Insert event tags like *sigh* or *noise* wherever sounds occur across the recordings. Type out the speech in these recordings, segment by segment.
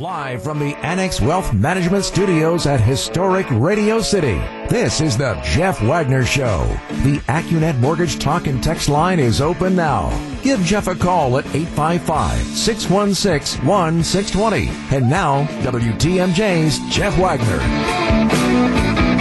Live from the Annex Wealth Management Studios at historic Radio City, this is the Jeff Wagner Show. The Accunet Mortgage Talk and Text line is open now. Give Jeff a call at 855-616-1620. And now, WTMJ's Jeff Wagner.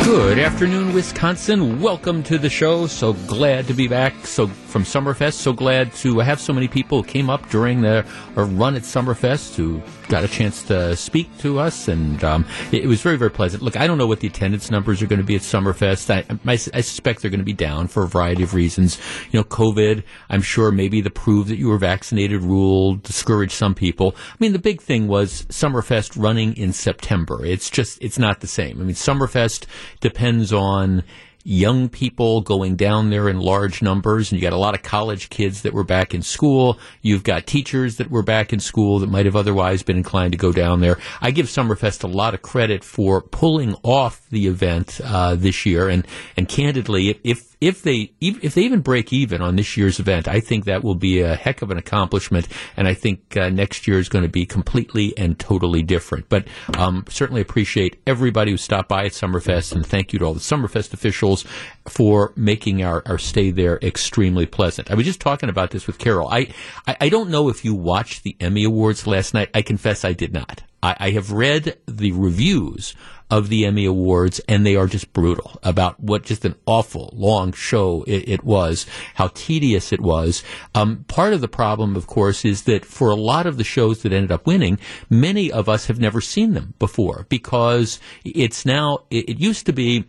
Good afternoon, Wisconsin. Welcome to the show. So glad to be back. So from Summerfest, so glad to have so many people came up during the run at Summerfest who got a chance to speak to us, and um, it, was very, very pleasant. Look, I don't know what the attendance numbers are going to be at Summerfest. I, I, I suspect they're going to be down for a variety of reasons. You know, COVID. I'm sure maybe the prove that you were vaccinated rule discouraged some people. I mean, the big thing was Summerfest running in September. It's just, it's not the same. I mean, Summerfest depends on young people going down there in large numbers, and you got a lot of college kids that were back in school. You've got teachers that were back in school that might have otherwise been inclined to go down there. I give Summerfest a lot of credit for pulling off the event uh, this year, and and candidly, if if they if they even break even on this year's event, I think that will be a heck of an accomplishment, and I think uh, next year is going to be completely and totally different. But um, certainly appreciate everybody who stopped by at Summerfest, and thank you to all the Summerfest officials for making our, our stay there extremely pleasant. I was just talking about this with Carol. I, I, I don't know if you watched the Emmy Awards last night. I confess I did not. I, I have read the reviews of the Emmy Awards, and they are just brutal about what just an awful long show it, it was, how tedious it was. Um, part of the problem, of course, is that for a lot of the shows that ended up winning, many of us have never seen them before because it's now, it, it used to be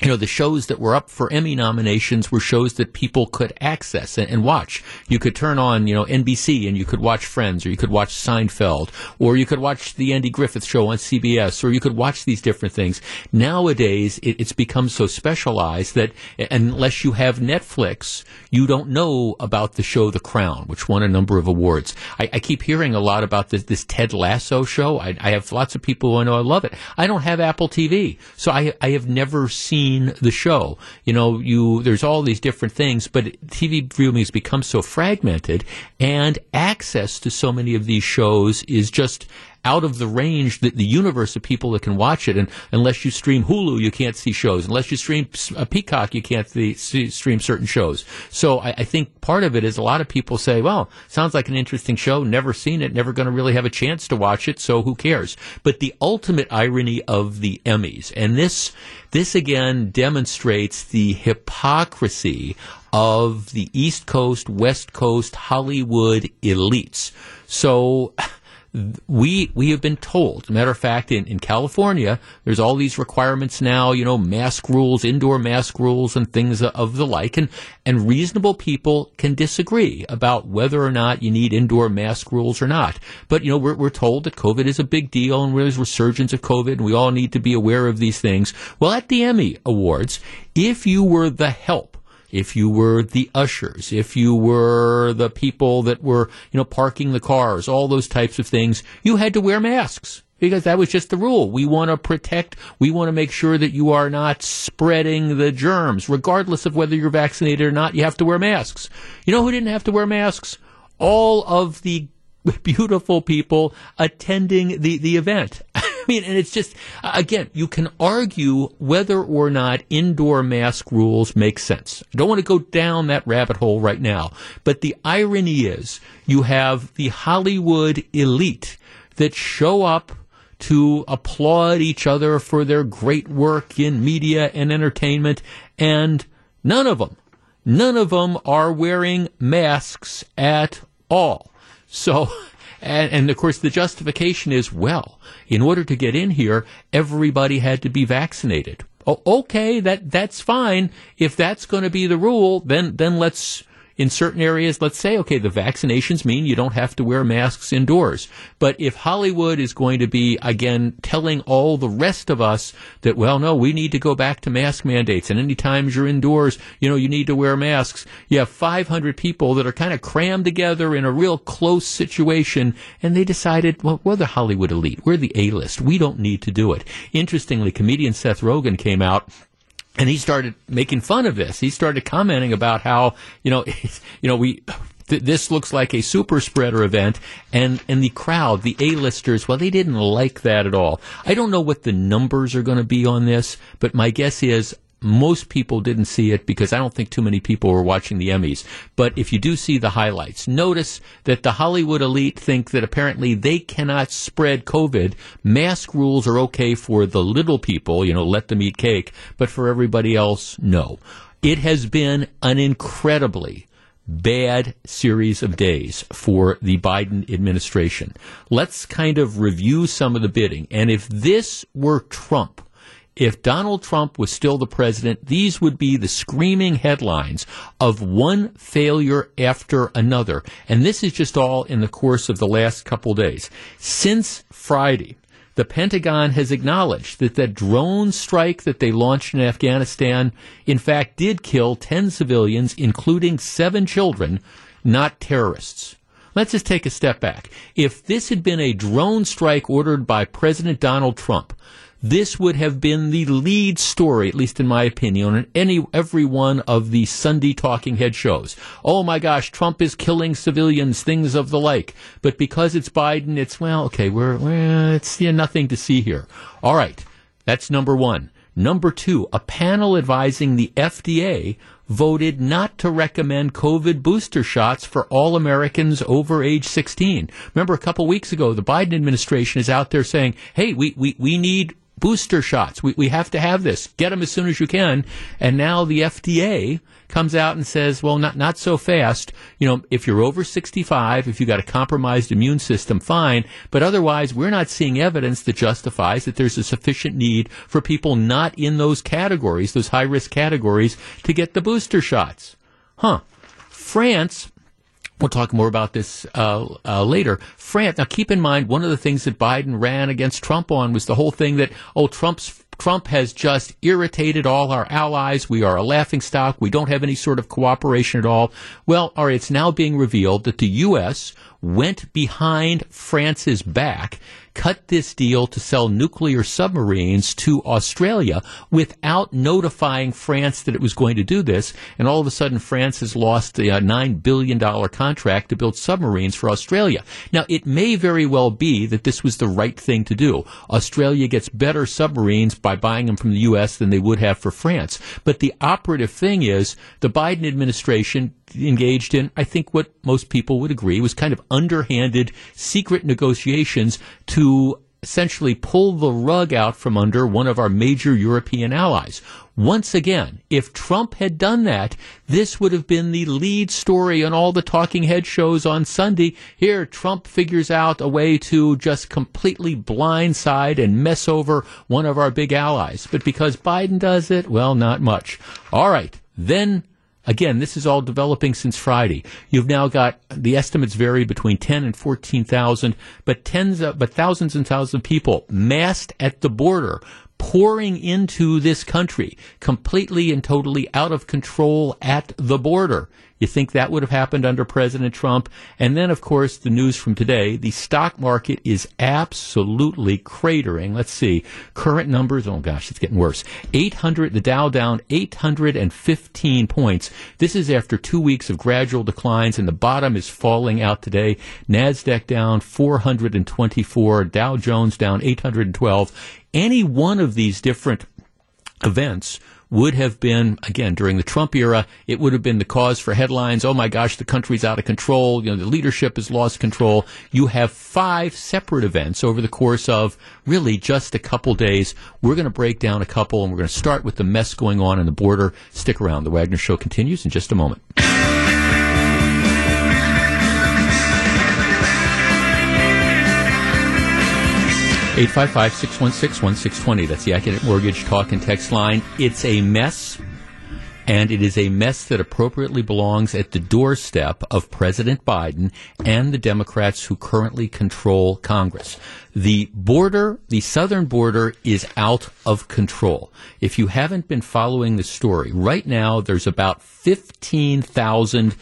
you know, the shows that were up for Emmy nominations were shows that people could access and, and, watch. You could turn on, you know, NBC and you could watch Friends, or you could watch Seinfeld, or you could watch the Andy Griffith Show on CBS, or you could watch these different things. Nowadays, it, it's become so specialized that unless you have Netflix, you don't know about the show The Crown, which won a number of awards. I, I keep hearing a lot about this, this Ted Lasso show. I, I, have lots of people who I know I love it. I don't have Apple TV, so I, I have never seen the show. You know, you there's all these different things, but TV viewing has become so fragmented, and access to so many of these shows is just out of the range, the, the universe of people that can watch it. And unless you stream Hulu, you can't see shows. Unless you stream a uh, Peacock, you can't see, see, stream certain shows. So I, I, think part of it is a lot of people say, well, sounds like an interesting show. Never seen it. Never going to really have a chance to watch it. So who cares? But the ultimate irony of the Emmys, and this, this again demonstrates the hypocrisy of the East Coast, West Coast, Hollywood elites. So, we we have been told. Matter of fact, in, in California, there's all these requirements now. You know, mask rules, indoor mask rules, and things of the like. And and reasonable people can disagree about whether or not you need indoor mask rules or not. But you know, we're we're told that COVID is a big deal, and there's resurgence of COVID, and we all need to be aware of these things. Well, at the Emmy Awards, if you were the help if you were the ushers, if you were the people that were, you know, parking the cars, all those types of things, you had to wear masks because that was just the rule. We want to protect, we want to make sure that you are not spreading the germs. Regardless of whether you're vaccinated or not, you have to wear masks. You know who didn't have to wear masks? All of the *laughs* beautiful people attending the, the event. *laughs* Mean, and it's just, again, you can argue whether or not indoor mask rules make sense. I don't want to go down that rabbit hole right now. But the irony is you have the Hollywood elite that show up to applaud each other for their great work in media and entertainment, and none of them, none of them are wearing masks at all. So, and, and, of course, the justification is, well, in order to get in here, everybody had to be vaccinated. Oh, okay, that that's fine. If that's going to be the rule, then then let's in certain areas, let's say, okay, the vaccinations mean you don't have to wear masks indoors. But if Hollywood is going to be, again, telling all the rest of us that, well, no, we need to go back to mask mandates, and anytime you're indoors, you know, you need to wear masks, you have 500 people that are kind of crammed together in a real close situation, and they decided, well, we're the Hollywood elite. We're the A-list. We don't need to do it. Interestingly, comedian Seth Rogen came out and he started making fun of this. He started commenting about how you know, *laughs* you know, we th- this looks like a super spreader event, and and the crowd, the A-listers, well, they didn't like that at all. I don't know what the numbers are going to be on this, but my guess is most people didn't see it because I don't think too many people were watching the Emmys. But if you do see the highlights, notice that the Hollywood elite think that apparently they cannot spread COVID. Mask rules are okay for the little people, you know, let them eat cake, but for everybody else, no. It has been an incredibly bad series of days for the Biden administration. Let's kind of review some of the bidding. And if this were Trump, if Donald Trump was still the president, these would be the screaming headlines of one failure after another. And this is just all in the course of the last couple days. Since Friday, the Pentagon has acknowledged that the drone strike that they launched in Afghanistan, in fact, did kill 10 civilians, including seven children, not terrorists. Let's just take a step back. If this had been a drone strike ordered by President Donald Trump, this would have been the lead story, at least in my opinion, on any every one of the Sunday talking head shows. Oh my gosh, Trump is killing civilians, things of the like. But because it's Biden, it's well, okay, we're, it's yeah, nothing to see here. All right, that's number one. Number two, a panel advising the FDA voted not to recommend COVID booster shots for all Americans over age 16. Remember, a couple weeks ago, the Biden administration is out there saying, hey, we, we, we need booster shots. We, we have to have this. Get them as soon as you can. And now the FDA comes out and says, well, not, not so fast. You know, if you're over 65, if you've got a compromised immune system, fine. But otherwise, we're not seeing evidence that justifies that there's a sufficient need for people not in those categories, those high risk categories, to get the booster shots. Huh. France We'll talk more about this uh, uh, later. France. Now, keep in mind, one of the things that Biden ran against Trump on was the whole thing that oh, Trump's Trump has just irritated all our allies. We are a laughing stock. We don't have any sort of cooperation at all. Well, all right, it's now being revealed that the U.S. went behind France's back cut this deal to sell nuclear submarines to Australia without notifying France that it was going to do this. And all of a sudden, France has lost a $9 billion contract to build submarines for Australia. Now, it may very well be that this was the right thing to do. Australia gets better submarines by buying them from the U.S. than they would have for France. But the operative thing is the Biden administration engaged in, I think what most people would agree was kind of underhanded secret negotiations to essentially pull the rug out from under one of our major European allies. Once again, if Trump had done that, this would have been the lead story on all the talking head shows on Sunday. Here, Trump figures out a way to just completely blindside and mess over one of our big allies. But because Biden does it, well, not much. All right. Then Again, this is all developing since Friday. You've now got the estimates vary between 10 and 14,000, but tens of, but thousands and thousands of people massed at the border pouring into this country completely and totally out of control at the border. You think that would have happened under President Trump? And then, of course, the news from today the stock market is absolutely cratering. Let's see. Current numbers, oh gosh, it's getting worse. 800, the Dow down 815 points. This is after two weeks of gradual declines, and the bottom is falling out today. NASDAQ down 424, Dow Jones down 812. Any one of these different events would have been, again, during the Trump era, it would have been the cause for headlines. Oh my gosh, the country's out of control. You know, the leadership has lost control. You have five separate events over the course of really just a couple days. We're going to break down a couple and we're going to start with the mess going on in the border. Stick around. The Wagner Show continues in just a moment. 855 616 1620. That's the Accunet Mortgage Talk and Text line. It's a mess, and it is a mess that appropriately belongs at the doorstep of President Biden and the Democrats who currently control Congress. The border, the southern border, is out of control. If you haven't been following the story, right now there's about 15,000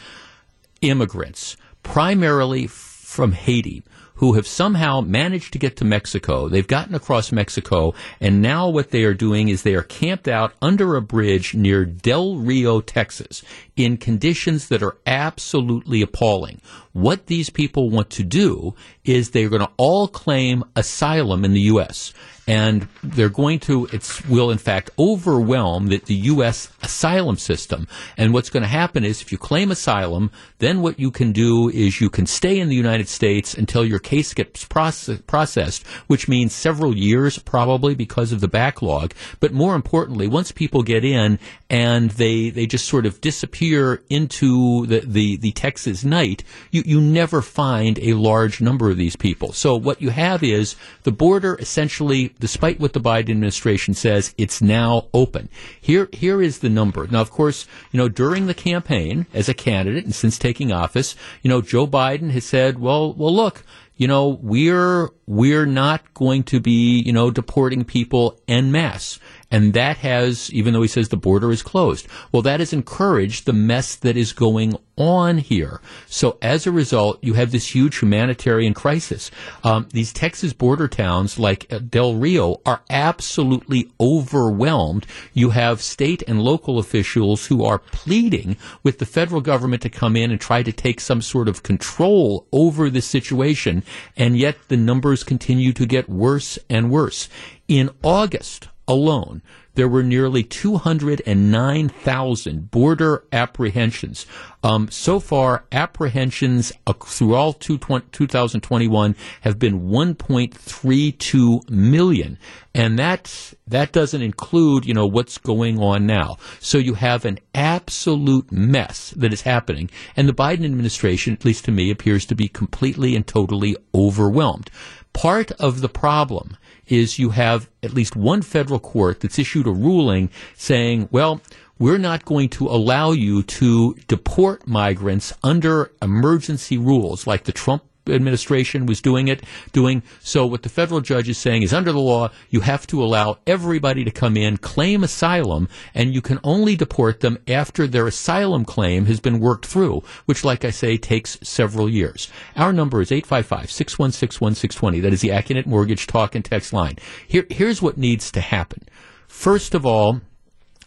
immigrants, primarily from Haiti who have somehow managed to get to Mexico. They've gotten across Mexico, and now what they are doing is they are camped out under a bridge near Del Rio, Texas, in conditions that are absolutely appalling. What these people want to do is they're going to all claim asylum in the U.S and they're going to it will in fact overwhelm the, the U.S. asylum system. And what's going to happen is if you claim asylum, then what you can do is you can stay in the United States until your case gets process, processed, which means several years probably because of the backlog. But more importantly, once people get in and they they just sort of disappear into the the, the Texas night, you you never find a large number of these people. So what you have is the border essentially despite what the Biden administration says, it's now open. Here, here is the number. Now, of course, you know, during the campaign as a candidate and since taking office, you know, Joe Biden has said, well, well, look, you know, we're, we're not going to be, you know, deporting people en masse. And that has, even though he says the border is closed, well, that has encouraged the mess that is going on here. So as a result, you have this huge humanitarian crisis. Um, these Texas border towns like uh, Del Rio are absolutely overwhelmed. You have state and local officials who are pleading with the federal government to come in and try to take some sort of control over the situation. And yet the numbers continue to get worse and worse. In August, alone, there were nearly 209,000 border apprehensions. Um, so far, apprehensions through all 2021 have been 1.32 million, and that that doesn't include you know what's going on now. So you have an absolute mess that is happening, and the Biden administration, at least to me, appears to be completely and totally overwhelmed. Part of the problem is you have at least one federal court that's issued a ruling saying, well, we're not going to allow you to deport migrants under emergency rules like the Trump administration was doing it, doing. So what the federal judge is saying is under the law, you have to allow everybody to come in, claim asylum, and you can only deport them after their asylum claim has been worked through, which, like I say, takes several years. Our number is 855-616-1620. That is the Accunet Mortgage talk and text line. Here, here's what needs to happen. First of all,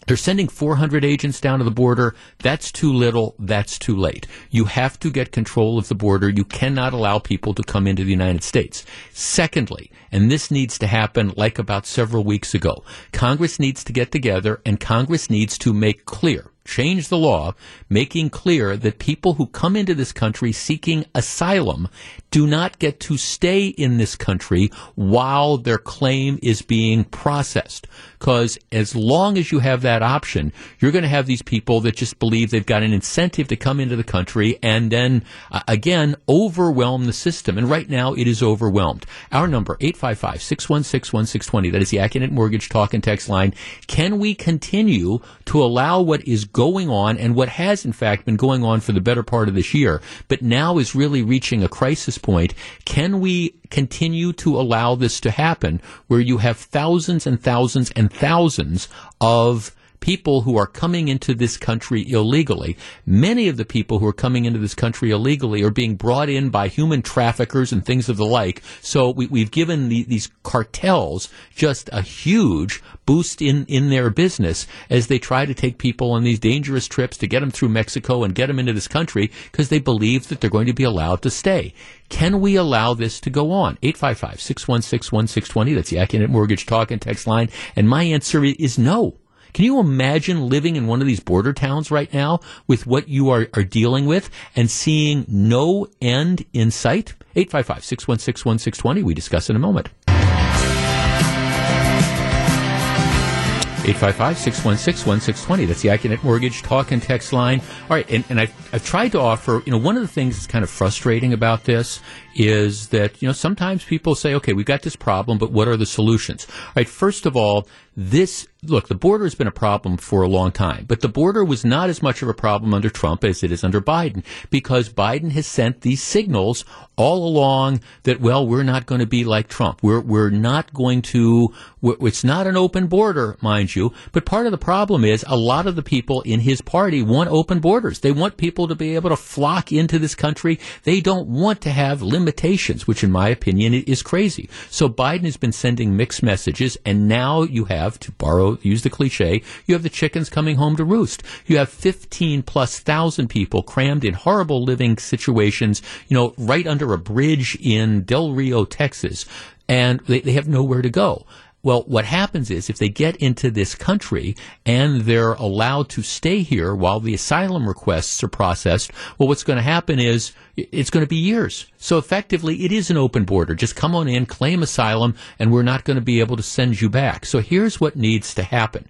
they're sending 400 agents down to the border. That's too little. That's too late. You have to get control of the border. You cannot allow people to come into the United States. Secondly, and this needs to happen like about several weeks ago, Congress needs to get together and Congress needs to make clear change the law, making clear that people who come into this country seeking asylum do not get to stay in this country while their claim is being processed. Because as long as you have that option, you're going to have these people that just believe they've got an incentive to come into the country and then, uh, again, overwhelm the system. And right now, it is overwhelmed. Our number, 855-616-1620, that is the Accunet Mortgage Talk and Text line. Can we continue to allow what is going on and what has, in fact, been going on for the better part of this year, but now is really reaching a crisis point? Can we continue to allow this to happen where you have thousands and thousands and thousands of people who are coming into this country illegally. Many of the people who are coming into this country illegally are being brought in by human traffickers and things of the like. So we, have given the, these cartels just a huge boost in, in their business as they try to take people on these dangerous trips to get them through Mexico and get them into this country because they believe that they're going to be allowed to stay. Can we allow this to go on? 855-616-1620. That's the Accunet Mortgage Talk and Text line. And my answer is no. Can you imagine living in one of these border towns right now with what you are, are dealing with and seeing no end in sight? 855 616 1620. We discuss in a moment. 855-616-1620. That's the Accunet Mortgage talk and text line. All right, and, and I've, I've tried to offer, you know, one of the things that's kind of frustrating about this is that, you know, sometimes people say, okay, we've got this problem, but what are the solutions? All right, first of all, this look, the border has been a problem for a long time, but the border was not as much of a problem under Trump as it is under Biden because Biden has sent these signals all along that well, we're not going to be like Trump. We're we're not going to. it's not an open border, mind you. But part of the problem is a lot of the people in his party want open borders. They want people to be able to flock into this country. They don't want to have limitations, which in my opinion is crazy. So Biden has been sending mixed messages and now you have, to borrow, use the cliche, you have the chickens coming home to roost. You have 15 plus thousand people crammed in horrible living situations, you know, right under a bridge in Del Rio, Texas, and they, they have nowhere to go. Well, what happens is if they get into this country and they're allowed to stay here while the asylum requests are processed, well, what's going to happen is it's going to be years. So effectively, it is an open border. Just come on in, claim asylum, and we're not going to be able to send you back. So here's what needs to happen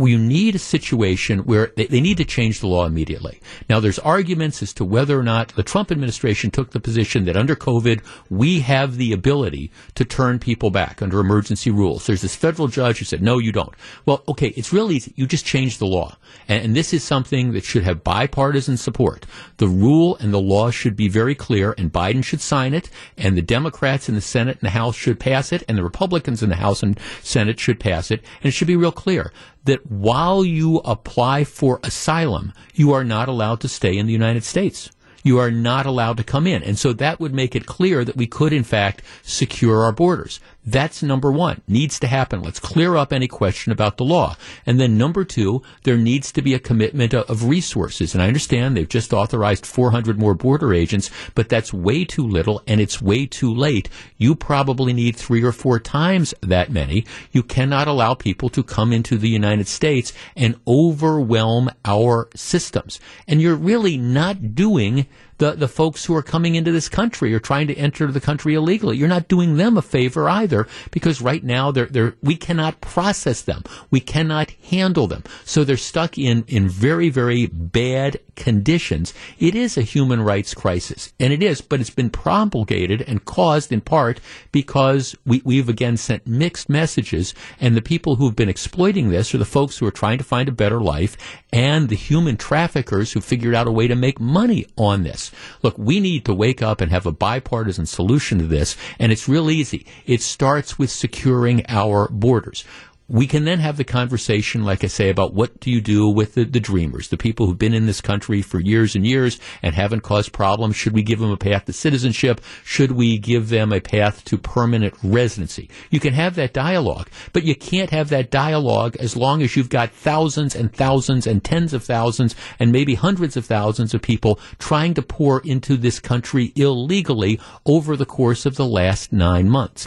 we need a situation where they, they, need to change the law immediately. Now, there's arguments as to whether or not the Trump administration took the position that under COVID, we have the ability to turn people back under emergency rules. There's this federal judge who said, no, you don't. Well, okay, it's really easy. You just change the law. And, and this is something that should have bipartisan support. The rule and the law should be very clear, and Biden should sign it, and the Democrats in the Senate and the House should pass it, and the Republicans in the House and Senate should pass it, and it should be real clear that while you apply for asylum, you are not allowed to stay in the United States. You are not allowed to come in. And so that would make it clear that we could, in fact, secure our borders. That's number one. Needs to happen. Let's clear up any question about the law. And then number two, there needs to be a commitment of resources. And I understand they've just authorized 400 more border agents, but that's way too little and it's way too late. You probably need three or four times that many. You cannot allow people to come into the United States and overwhelm our systems. And you're really not doing the, the folks who are coming into this country or trying to enter the country illegally. You're not doing them a favor either because right now they're, they're, we cannot process them. We cannot handle them. So they're stuck in, in very, very bad conditions. It is a human rights crisis. And it is, but it's been promulgated and caused in part because we, we've again sent mixed messages and the people who've been exploiting this are the folks who are trying to find a better life and the human traffickers who figured out a way to make money on this. Look, we need to wake up and have a bipartisan solution to this, and it's real easy. It starts with securing our borders we can then have the conversation, like I say, about what do you do with the, the, dreamers, the people who've been in this country for years and years and haven't caused problems. Should we give them a path to citizenship? Should we give them a path to permanent residency? You can have that dialogue, but you can't have that dialogue as long as you've got thousands and thousands and tens of thousands and maybe hundreds of thousands of people trying to pour into this country illegally over the course of the last nine months.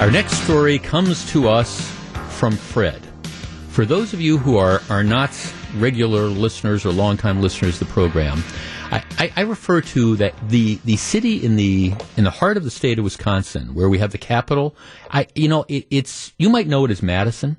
Our next story comes to us from Fred. For those of you who are, are not regular listeners or longtime listeners of the program, I, I, I, refer to that the, the city in the in the heart of the state of Wisconsin, where we have the capital. I you know it, it's you might know it as Madison,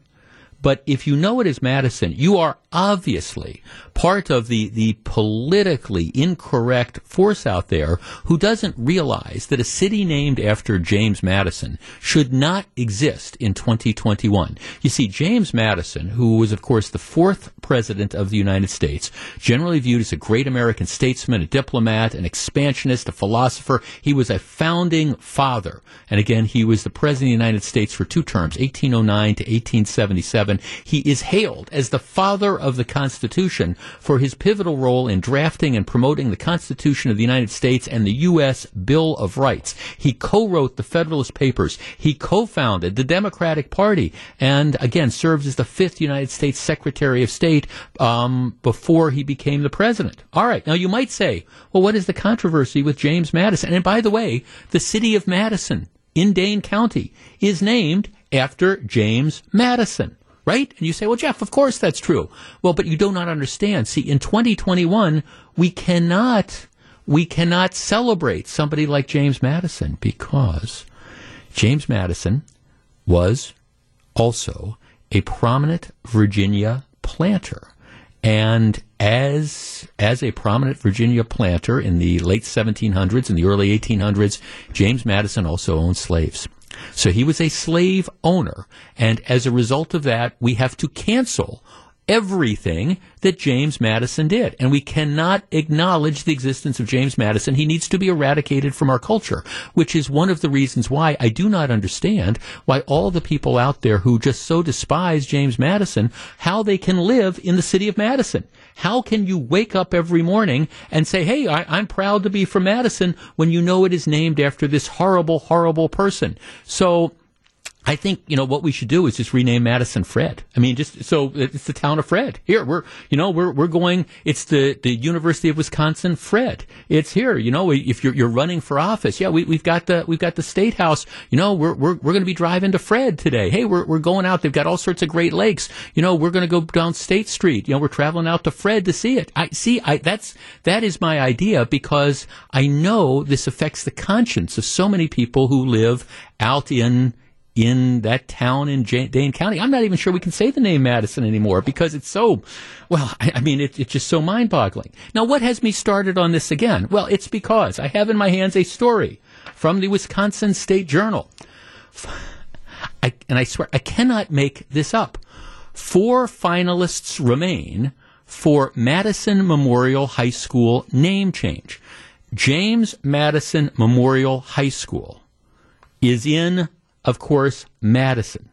but if you know it as Madison, you are obviously part of the, the politically incorrect force out there who doesn't realize that a city named after James Madison should not exist in 2021. You see, James Madison, who was, of course, the fourth president of the United States, generally viewed as a great American statesman, a diplomat, an expansionist, a philosopher, he was a founding father. And again, he was the president of the United States for two terms, 1809 to 1877. He is hailed as the father of the Constitution for his pivotal role in drafting and promoting the Constitution of the United States and the U.S. Bill of Rights. He co-wrote the Federalist Papers. He co-founded the Democratic Party and again served as the fifth United States Secretary of State um, before he became the president. All right. Now you might say, well, what is the controversy with James Madison? And by the way, the city of Madison in Dane County is named after James Madison right? And you say, well, Jeff, of course that's true. Well, but you do not understand. See, in 2021, we cannot, we cannot celebrate somebody like James Madison because James Madison was also a prominent Virginia planter. And as as a prominent Virginia planter in the late 1700s and the early 1800s, James Madison also owned slaves. So he was a slave owner. And as a result of that, we have to cancel everything that James Madison did. And we cannot acknowledge the existence of James Madison. He needs to be eradicated from our culture, which is one of the reasons why I do not understand why all the people out there who just so despise James Madison, how they can live in the city of Madison. How can you wake up every morning and say, hey, I, am proud to be from Madison when you know it is named after this horrible, horrible person? So I think you know what we should do is just rename Madison Fred. I mean, just so it's the town of Fred. Here we're you know we're we're going. It's the the University of Wisconsin Fred. It's here. You know, if you're you're running for office, yeah, we we've got the we've got the state house. You know, we're we're we're going to be driving to Fred today. Hey, we're we're going out. They've got all sorts of great lakes. You know, we're going to go down State Street. You know, we're traveling out to Fred to see it. I see. I that's that is my idea because I know this affects the conscience of so many people who live out in in that town in Dane County. I'm not even sure we can say the name Madison anymore because it's so, well, I, I mean, it, it's just so mind boggling. Now, what has me started on this again? Well, it's because I have in my hands a story from the Wisconsin State Journal. I, and I swear, I cannot make this up. Four finalists remain for Madison Memorial High School name change. James Madison Memorial High School is in of course, Madison.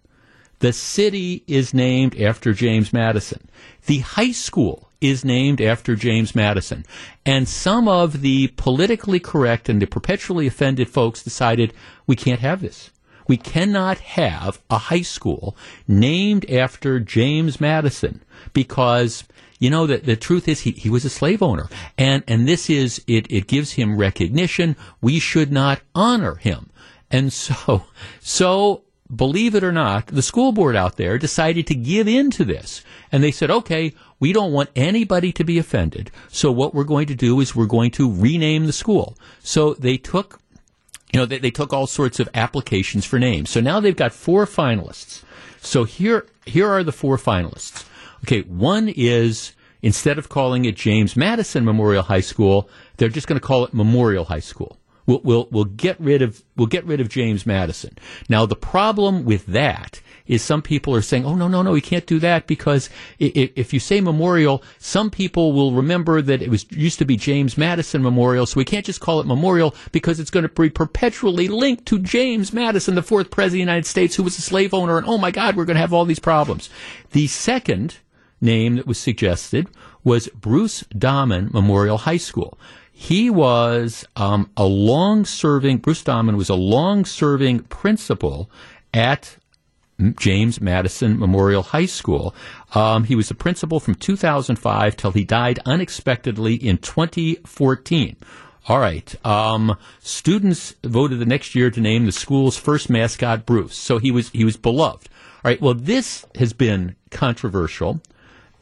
The city is named after James Madison. The high school is named after James Madison. And some of the politically correct and the perpetually offended folks decided we can't have this. We cannot have a high school named after James Madison because you know that the truth is he, he was a slave owner and and this is it it gives him recognition we should not honor him and so, so believe it or not, the school board out there decided to give in to this. And they said, okay, we don't want anybody to be offended. So what we're going to do is we're going to rename the school. So they took, you know, they, they took all sorts of applications for names. So now they've got four finalists. So here, here are the four finalists. Okay, one is instead of calling it James Madison Memorial High School, they're just going to call it Memorial High School. We'll, we'll, we'll get rid of we'll get rid of James Madison. Now the problem with that is some people are saying, oh no no no, we can't do that because if, if you say Memorial, some people will remember that it was used to be James Madison Memorial, so we can't just call it Memorial because it's going to be perpetually linked to James Madison, the fourth president of the United States, who was a slave owner, and oh my God, we're going to have all these problems. The second name that was suggested was Bruce Dahmen Memorial High School. He was um, a long serving, Bruce Dahmen was a long serving principal at James Madison Memorial High School. Um, he was a principal from 2005 till he died unexpectedly in 2014. All right. Um, students voted the next year to name the school's first mascot Bruce. So he was he was beloved. All right. Well, this has been controversial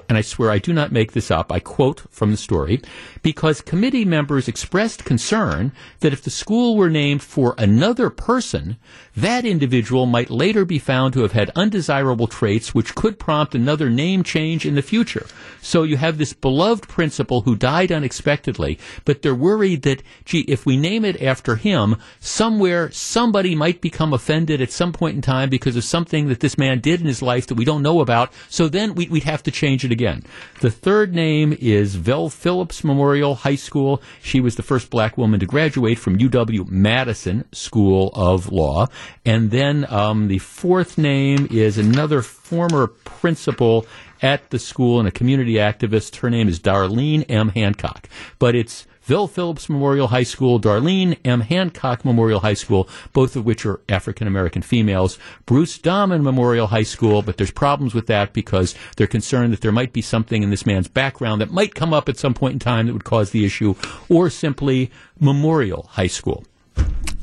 and I swear I do not make this up, I quote from the story, because committee members expressed concern that if the school were named for another person, that individual might later be found to have had undesirable traits which could prompt another name change in the future. So you have this beloved principal who died unexpectedly, but they're worried that, gee, if we name it after him, somewhere somebody might become offended at some point in time because of something that this man did in his life that we don't know about. So then we, would have to change it again. The third name is Vel Phillips Memorial High School. She was the first black woman to graduate from UW Madison School of Law. And then um, the fourth name is another former principal at the school and a community activist. Her name is Darlene M. Hancock. But it's Vel Phillips Memorial High School, Darlene M. Hancock Memorial High School, both of which are African American females. Bruce Dahmen Memorial High School, but there's problems with that because they're concerned that there might be something in this man's background that might come up at some point in time that would cause the issue, or simply Memorial High School.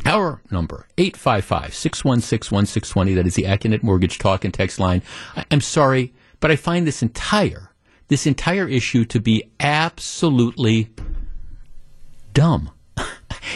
Our number, 855-616-1620. That is the Accunet Mortgage Talk and Text line. I'm sorry, but I find this entire, this entire issue to be absolutely dumb. *laughs*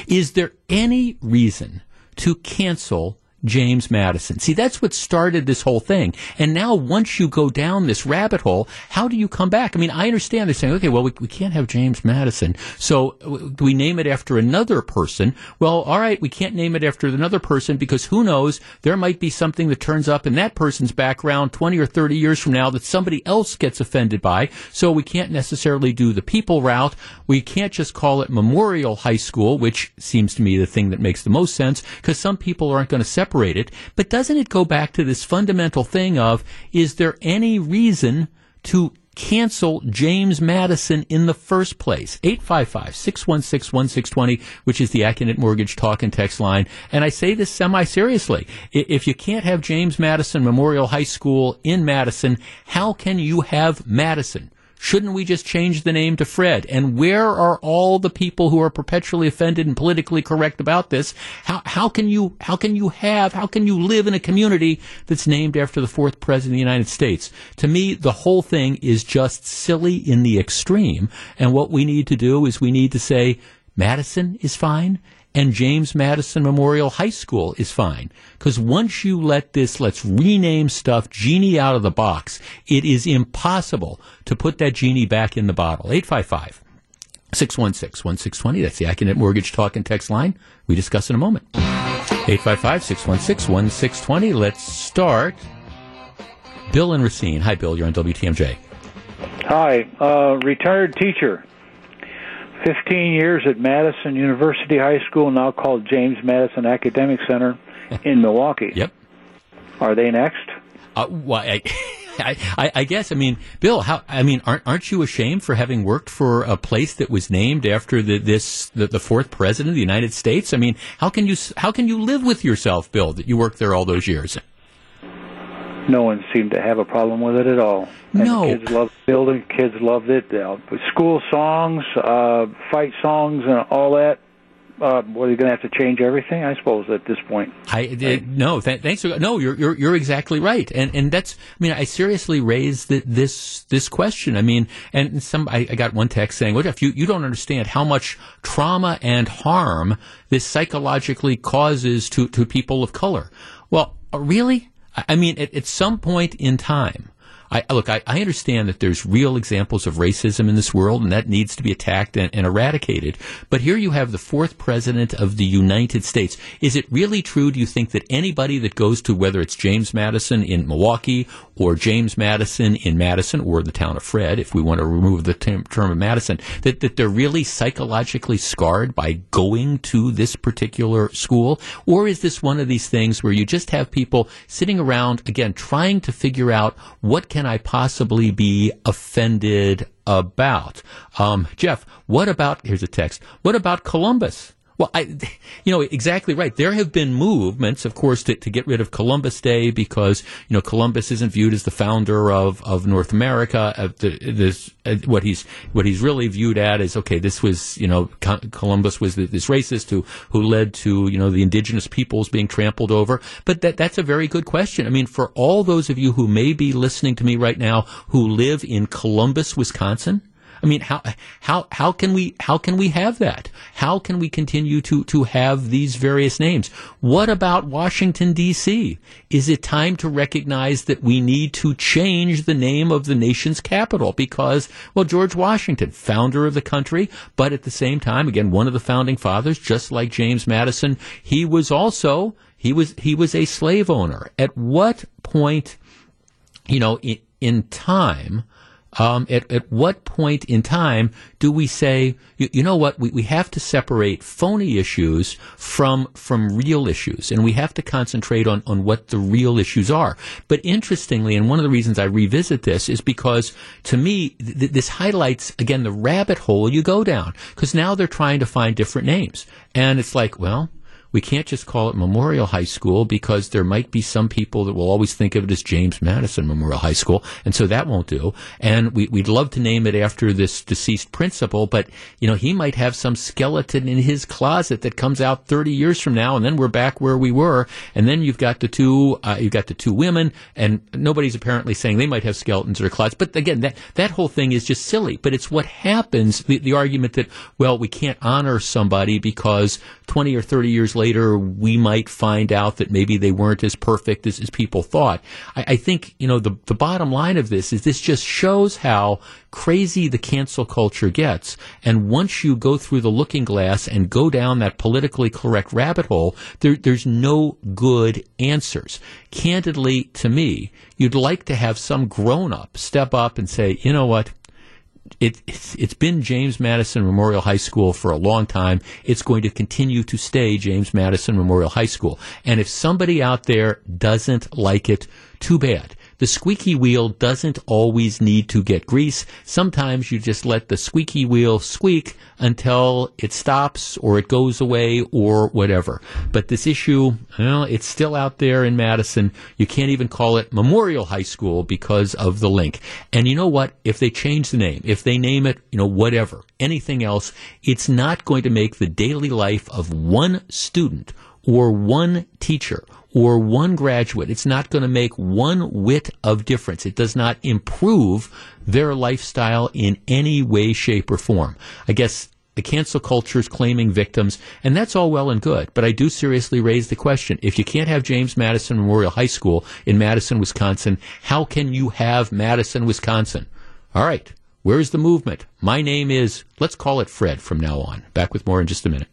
Is there any reason to cancel James Madison. See, that's what started this whole thing. And now, once you go down this rabbit hole, how do you come back? I mean, I understand they're saying, okay, well, we, we can't have James Madison. So uh, do we name it after another person? Well, all right, we can't name it after another person because who knows? There might be something that turns up in that person's background 20 or 30 years from now that somebody else gets offended by. So we can't necessarily do the people route. We can't just call it Memorial High School, which seems to me the thing that makes the most sense because some people aren't going to separate it. But doesn't it go back to this fundamental thing of is there any reason to cancel James Madison in the first place. 855-616-1620, which is the Accunet Mortgage talk and text line. And I say this semi-seriously. If you can't have James Madison Memorial High School in Madison, how can you have Madison? Shouldn't we just change the name to Fred? And where are all the people who are perpetually offended and politically correct about this? How, how can you, how can you have, how can you live in a community that's named after the fourth president of the United States? To me, the whole thing is just silly in the extreme. And what we need to do is we need to say, Madison is fine and James Madison Memorial High School is fine. Because once you let this, let's rename stuff, genie out of the box, it is impossible to put that genie back in the bottle. 855 616 1620. That's the Accunet Mortgage Talk and Text line. We discuss in a moment. 855 616 1620. Let's start. Bill and Racine. Hi, Bill. You're on WTMJ. Hi. Uh, retired teacher. 15 years at Madison University High School, now called James Madison Academic Center in Milwaukee. Yep. Are they next? Uh, well, *laughs* I, I, I, guess. I mean, Bill. How? I mean, aren't aren't you ashamed for having worked for a place that was named after the this the, the fourth president of the United States? I mean, how can you how can you live with yourself, Bill, that you worked there all those years? No one seemed to have a problem with it at all. And no, kids loved the building. Kids loved it. Uh, school songs, uh, fight songs, and all that. Uh, were they going to have to change everything? I suppose at this point. I did, no. Th- thanks for no. You're, you're you're exactly right, and and that's. I mean, I seriously raised the, this this question. I mean, and some I, I got one text saying, "Well, Jeff, you you don't understand how much trauma and harm this psychologically causes to to people of color." Well, uh, really? I mean, at, at some point in time, I, look, I, I, understand that there's real examples of racism in this world, and that needs to be attacked and, and, eradicated. But here you have the fourth president of the United States. Is it really true? Do you think that anybody that goes to whether it's James Madison in Milwaukee or James Madison in Madison or the town of Fred, if we want to remove the term, term of Madison, that, that they're really psychologically scarred by going to this particular school? Or is this one of these things where you just have people sitting around, again, trying to figure out what can I possibly be offended about? Um, Jeff, what about, here's a text, what about Columbus? Well, I, you know, exactly right. There have been movements, of course, to, to get rid of Columbus Day because, you know, Columbus isn't viewed as the founder of, of North America. Uh, the, this, uh, what he's, what he's really viewed at is, okay, this was, you know, Columbus was this racist who, who led to, you know, the indigenous peoples being trampled over. But that, that's a very good question. I mean, for all those of you who may be listening to me right now who live in Columbus, Wisconsin, I mean, how how how can we how can we have that? How can we continue to to have these various names? What about Washington D.C.? Is it time to recognize that we need to change the name of the nation's capital because well, George Washington, founder of the country, but at the same time, again, one of the founding fathers, just like James Madison, he was also he was he was a slave owner. At what point, you know, in, in time? Um, at, at what point in time do we say, you, you, know what, we, we have to separate phony issues from, from real issues, and we have to concentrate on, on what the real issues are. But interestingly, and one of the reasons I revisit this is because to me, th- this highlights, again, the rabbit hole you go down, because now they're trying to find different names. And it's like, well, we can't just call it Memorial High School because there might be some people that will always think of it as James Madison Memorial High School, and so that won't do. And we, would love to name it after this deceased principal, but you know he might have some skeleton in his closet that comes out 30 years from now, and then we're back where we were. And then you've got the two, uh, you've got the two women, and nobody's apparently saying they might have skeletons their closets. But again, that that whole thing is just silly. But it's what happens. The, the argument that well, we can't honor somebody because 20 or 30 years later we might find out that maybe they weren't as perfect as, as people thought. I, I think, you know, the, the bottom line of this is this just shows how crazy the cancel culture gets. And once you go through the looking glass and go down that politically correct rabbit hole, there, there's no good answers. Candidly, to me, you'd like to have some grown up step up and say, you know what? It, it's, it's been James Madison Memorial High School for a long time. It's going to continue to stay James Madison Memorial High School. And if somebody out there doesn't like it, too bad. The squeaky wheel doesn't always need to get grease. Sometimes you just let the squeaky wheel squeak until it stops or it goes away or whatever. But this issue, well, it's still out there in Madison. You can't even call it Memorial High School because of the link. And you know what? If they change the name, if they name it, you know, whatever, anything else, it's not going to make the daily life of one student or one teacher or one graduate, it's not going to make one whit of difference. It does not improve their lifestyle in any way, shape, or form. I guess the cancel culture is claiming victims, and that's all well and good. But I do seriously raise the question if you can't have James Madison Memorial High School in Madison, Wisconsin, how can you have Madison, Wisconsin? All right. Where's the movement? My name is, let's call it Fred from now on. Back with more in just a minute.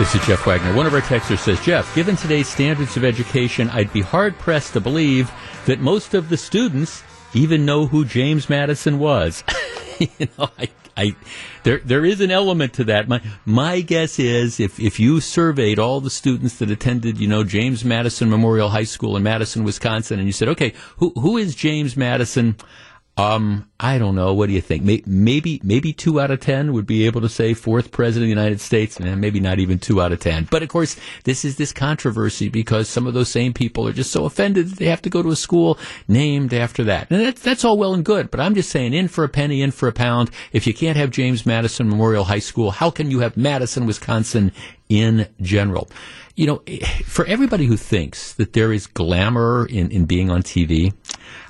This is Jeff Wagner. One of our texters says, Jeff, given today's standards of education, I'd be hard pressed to believe that most of the students even know who James Madison was. *laughs* you know, I, I, there, there is an element to that. My, my guess is if, if you surveyed all the students that attended, you know, James Madison Memorial High School in Madison, Wisconsin, and you said, okay, who, who is James Madison? Um, I don't know. What do you think? Maybe, maybe two out of ten would be able to say fourth president of the United States, and maybe not even two out of ten. But of course, this is this controversy because some of those same people are just so offended that they have to go to a school named after that. And that's, that's all well and good. But I'm just saying, in for a penny, in for a pound. If you can't have James Madison Memorial High School, how can you have Madison, Wisconsin in general? You know, for everybody who thinks that there is glamour in, in being on TV,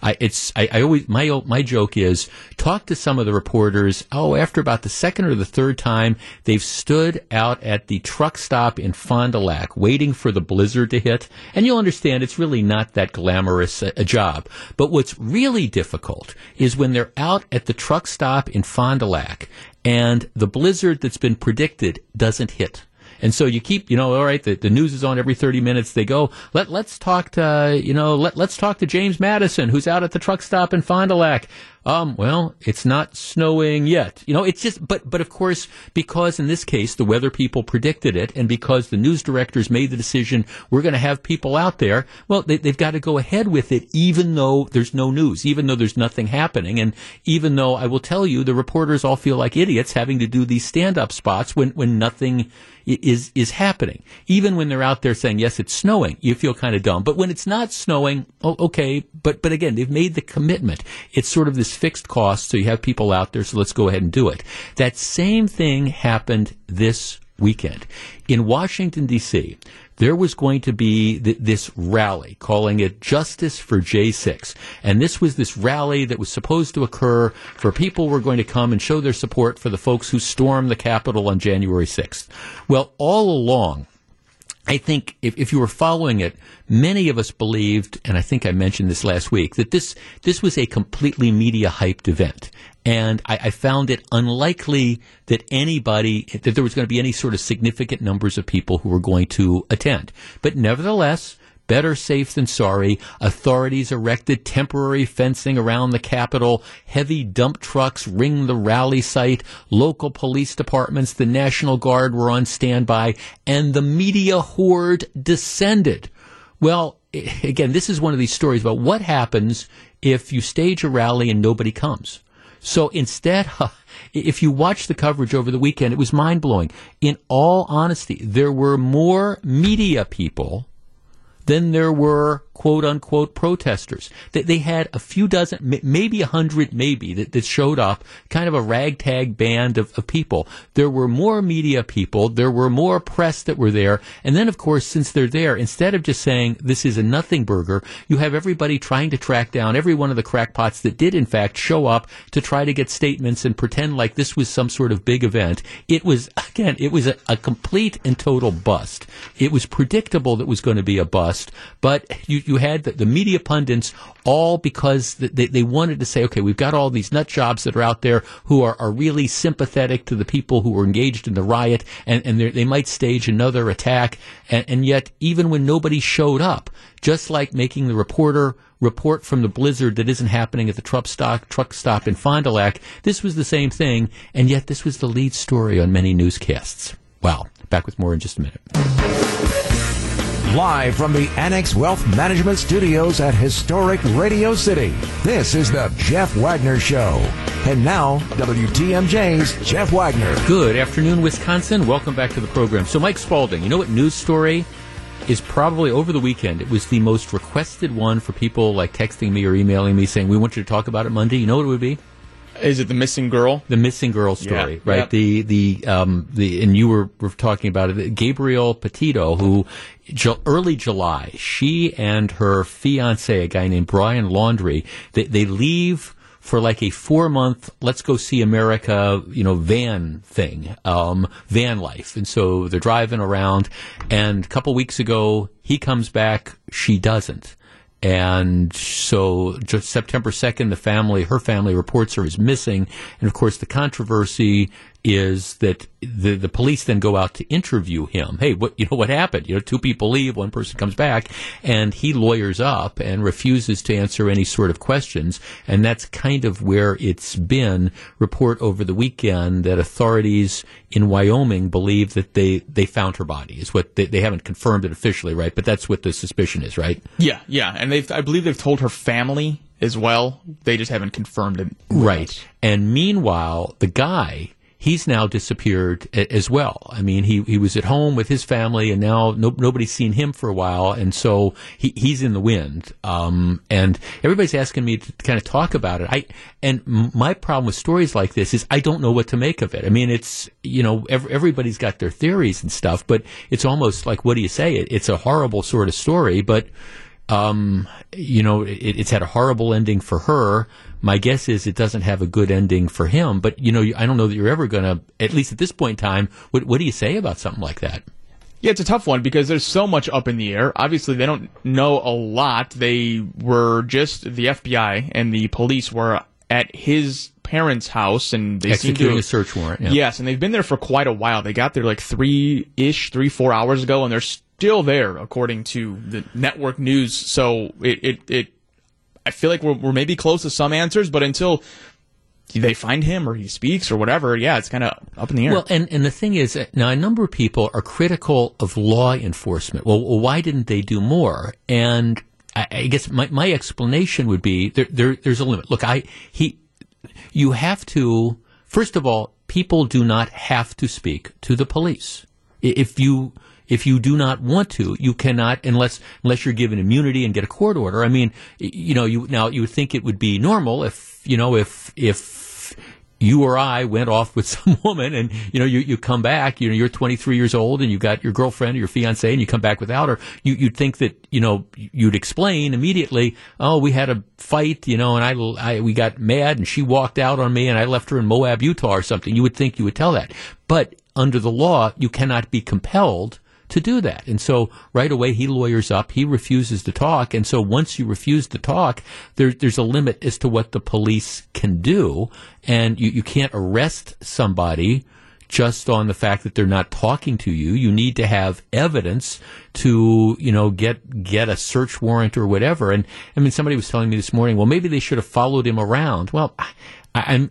I, it's I, I, always my my joke is talk to some of the reporters. Oh, after about the second or the third time, they've stood out at the truck stop in Fond du Lac waiting for the blizzard to hit, and you'll understand it's really not that glamorous a, a job. But what's really difficult is when they're out at the truck stop in Fond du Lac and the blizzard that's been predicted doesn't hit. And so you keep, you know, all right, the, the news is on every 30 minutes. They go, let, let's talk to, you know, let, let's talk to James Madison, who's out at the truck stop in Fond du Lac. Um, well, it's not snowing yet. You know, it's just, but, but of course, because in this case, the weather people predicted it and because the news directors made the decision, we're going to have people out there. Well, they, they've got to go ahead with it, even though there's no news, even though there's nothing happening. And even though I will tell you, the reporters all feel like idiots having to do these stand up spots when, when nothing is is happening. Even when they're out there saying yes, it's snowing, you feel kind of dumb. But when it's not snowing, oh, okay. But but again, they've made the commitment. It's sort of this fixed cost, so you have people out there. So let's go ahead and do it. That same thing happened this weekend in Washington D.C there was going to be th- this rally calling it Justice for J6. And this was this rally that was supposed to occur for people were going to come and show their support for the folks who stormed the Capitol on January 6th. Well, all along, I think if, if, you were following it, many of us believed, and I think I mentioned this last week, that this this was a completely media hyped event. And I, I found it unlikely that anybody, that there was going to be any sort of significant numbers of people who were going to attend. But nevertheless, Better safe than sorry. Authorities erected temporary fencing around the Capitol. Heavy dump trucks ring the rally site. Local police departments, the National Guard were on standby, and the media horde descended. Well, *laughs* again, this is one of these stories about what happens if you stage a rally and nobody comes. So instead, *laughs* if you watch the coverage over the weekend, it was mind blowing. In all honesty, there were more media people than there were quote unquote protesters. They, they had a few dozen, maybe a hundred, maybe that, that showed up, kind of a ragtag band of, of people. There were more media people. There were more press that were there. And then, of course, since they're there, instead of just saying this is a nothing burger, you have everybody trying to track down every one of the crackpots that did, in fact, show up to try to get statements and pretend like this was some sort of big event. It was, again, it was a, a complete and total bust. It was predictable that was going to be a bust, but you, you had the, the media pundits all because they, they wanted to say, okay, we've got all these nut jobs that are out there who are, are really sympathetic to the people who were engaged in the riot, and, and they might stage another attack. And, and yet, even when nobody showed up, just like making the reporter report from the blizzard that isn't happening at the truck stop, truck stop in Fond du Lac, this was the same thing, and yet this was the lead story on many newscasts. Wow. Back with more in just a minute. Live from the Annex Wealth Management Studios at historic Radio City, this is the Jeff Wagner Show. And now, WTMJ's Jeff Wagner. Good afternoon, Wisconsin. Welcome back to the program. So, Mike Spalding, you know what news story is probably over the weekend? It was the most requested one for people like texting me or emailing me saying, We want you to talk about it Monday. You know what it would be? Is it the missing girl? The missing girl story, yeah. right? Yep. The the um the and you were, were talking about it. Gabrielle Petito, who early July, she and her fiance, a guy named Brian Laundrie, they they leave for like a four month let's go see America, you know, van thing, um, van life. And so they're driving around and a couple weeks ago he comes back, she doesn't. And so September 2nd, the family, her family reports her as missing. And of course, the controversy is that the, the police then go out to interview him. Hey, what, you know, what happened? You know, two people leave, one person comes back, and he lawyers up and refuses to answer any sort of questions. And that's kind of where it's been. Report over the weekend that authorities in Wyoming believe that they, they found her body is what they, they haven't confirmed it officially, right? But that's what the suspicion is, right? Yeah, yeah. And they've, I believe they've told her family as well. They just haven't confirmed it. Right. Us. And meanwhile, the guy he's now disappeared as well. I mean, he, he was at home with his family, and now no, nobody's seen him for a while, and so he, he's in the wind. Um, and everybody's asking me to kind of talk about it. I and my problem with stories like this is I don't know what to make of it. I mean, it's you know every, everybody's got their theories and stuff, but it's almost like what do you say? It, it's a horrible sort of story, but. Um, you know, it, it's had a horrible ending for her my guess is it doesn't have a good ending for him. But you know, I don't know that you're ever going to, at least at this point in time, what, what do you say about something like that? Yeah, it's a tough one because there's so much up in the air. Obviously, they don't know a lot. They were just the FBI and the police were at his parents' house and they executing to, a search warrant. Yeah. Yes, and they've been there for quite a while. They got there like three ish, three four hours ago, and they're still there, according to the network news. So it it, it I feel like we're, we're maybe close to some answers, but until they find him or he speaks or whatever, yeah, it's kind of up in the air. Well, and, and the thing is, uh, now a number of people are critical of law enforcement. Well, well why didn't they do more? And I, I guess my, my explanation would be there, there, there's a limit. Look, I, he, you have to, first of all, people do not have to speak to the police. If you, if you do not want to, you cannot unless unless you're given immunity and get a court order. I mean, you know, you now you would think it would be normal if you know if if you or I went off with *laughs* some woman and, you know, you, you come back, you know, you're 23 years old and you got your girlfriend or your fiance and you come back without her, you, you'd think that, you know, you'd explain immediately, oh, we had a fight, you know, and I, I, we got mad and she walked out on me and I left her in Moab, Utah or something. You would think you would tell that. But under the law, you cannot be compelled to do that. And so right away he lawyers up, he refuses to talk. And so once you refuse to talk, there, there's a limit as to what the police can do. And you, you can't arrest somebody just on the fact that they're not talking to you. You need to have evidence to, you know, get get a search warrant or whatever. And I mean, somebody was telling me this morning, well, maybe they should have followed him around. Well, I, am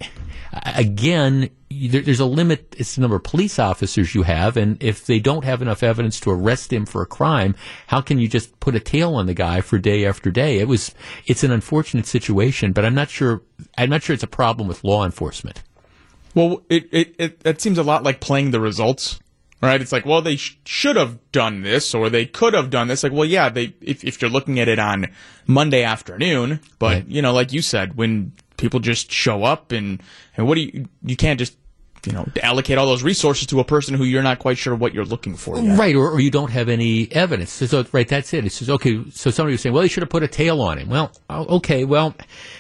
again, there, there's a limit. It's the number of police officers you have, and if they don't have enough evidence to arrest him for a crime, how can you just put a tail on the guy for day after day? It was, it's an unfortunate situation, but I'm not sure. I'm not sure it's a problem with law enforcement. Well, it it, it, it seems a lot like playing the results right? It's like, well, they sh- should have done this or they could have done this. Like, well, yeah, they if, if you're looking at it on Monday afternoon, but Right. you know, like you said, when people just show up and and what do you you can't just you know allocate all those resources to a person who you're not quite sure what you're looking for. Yet. Right, or, or you don't have any evidence. So, so, right, that's it. It says, okay, so somebody was saying, well, they should have put a tail on him. Well, oh, okay, well,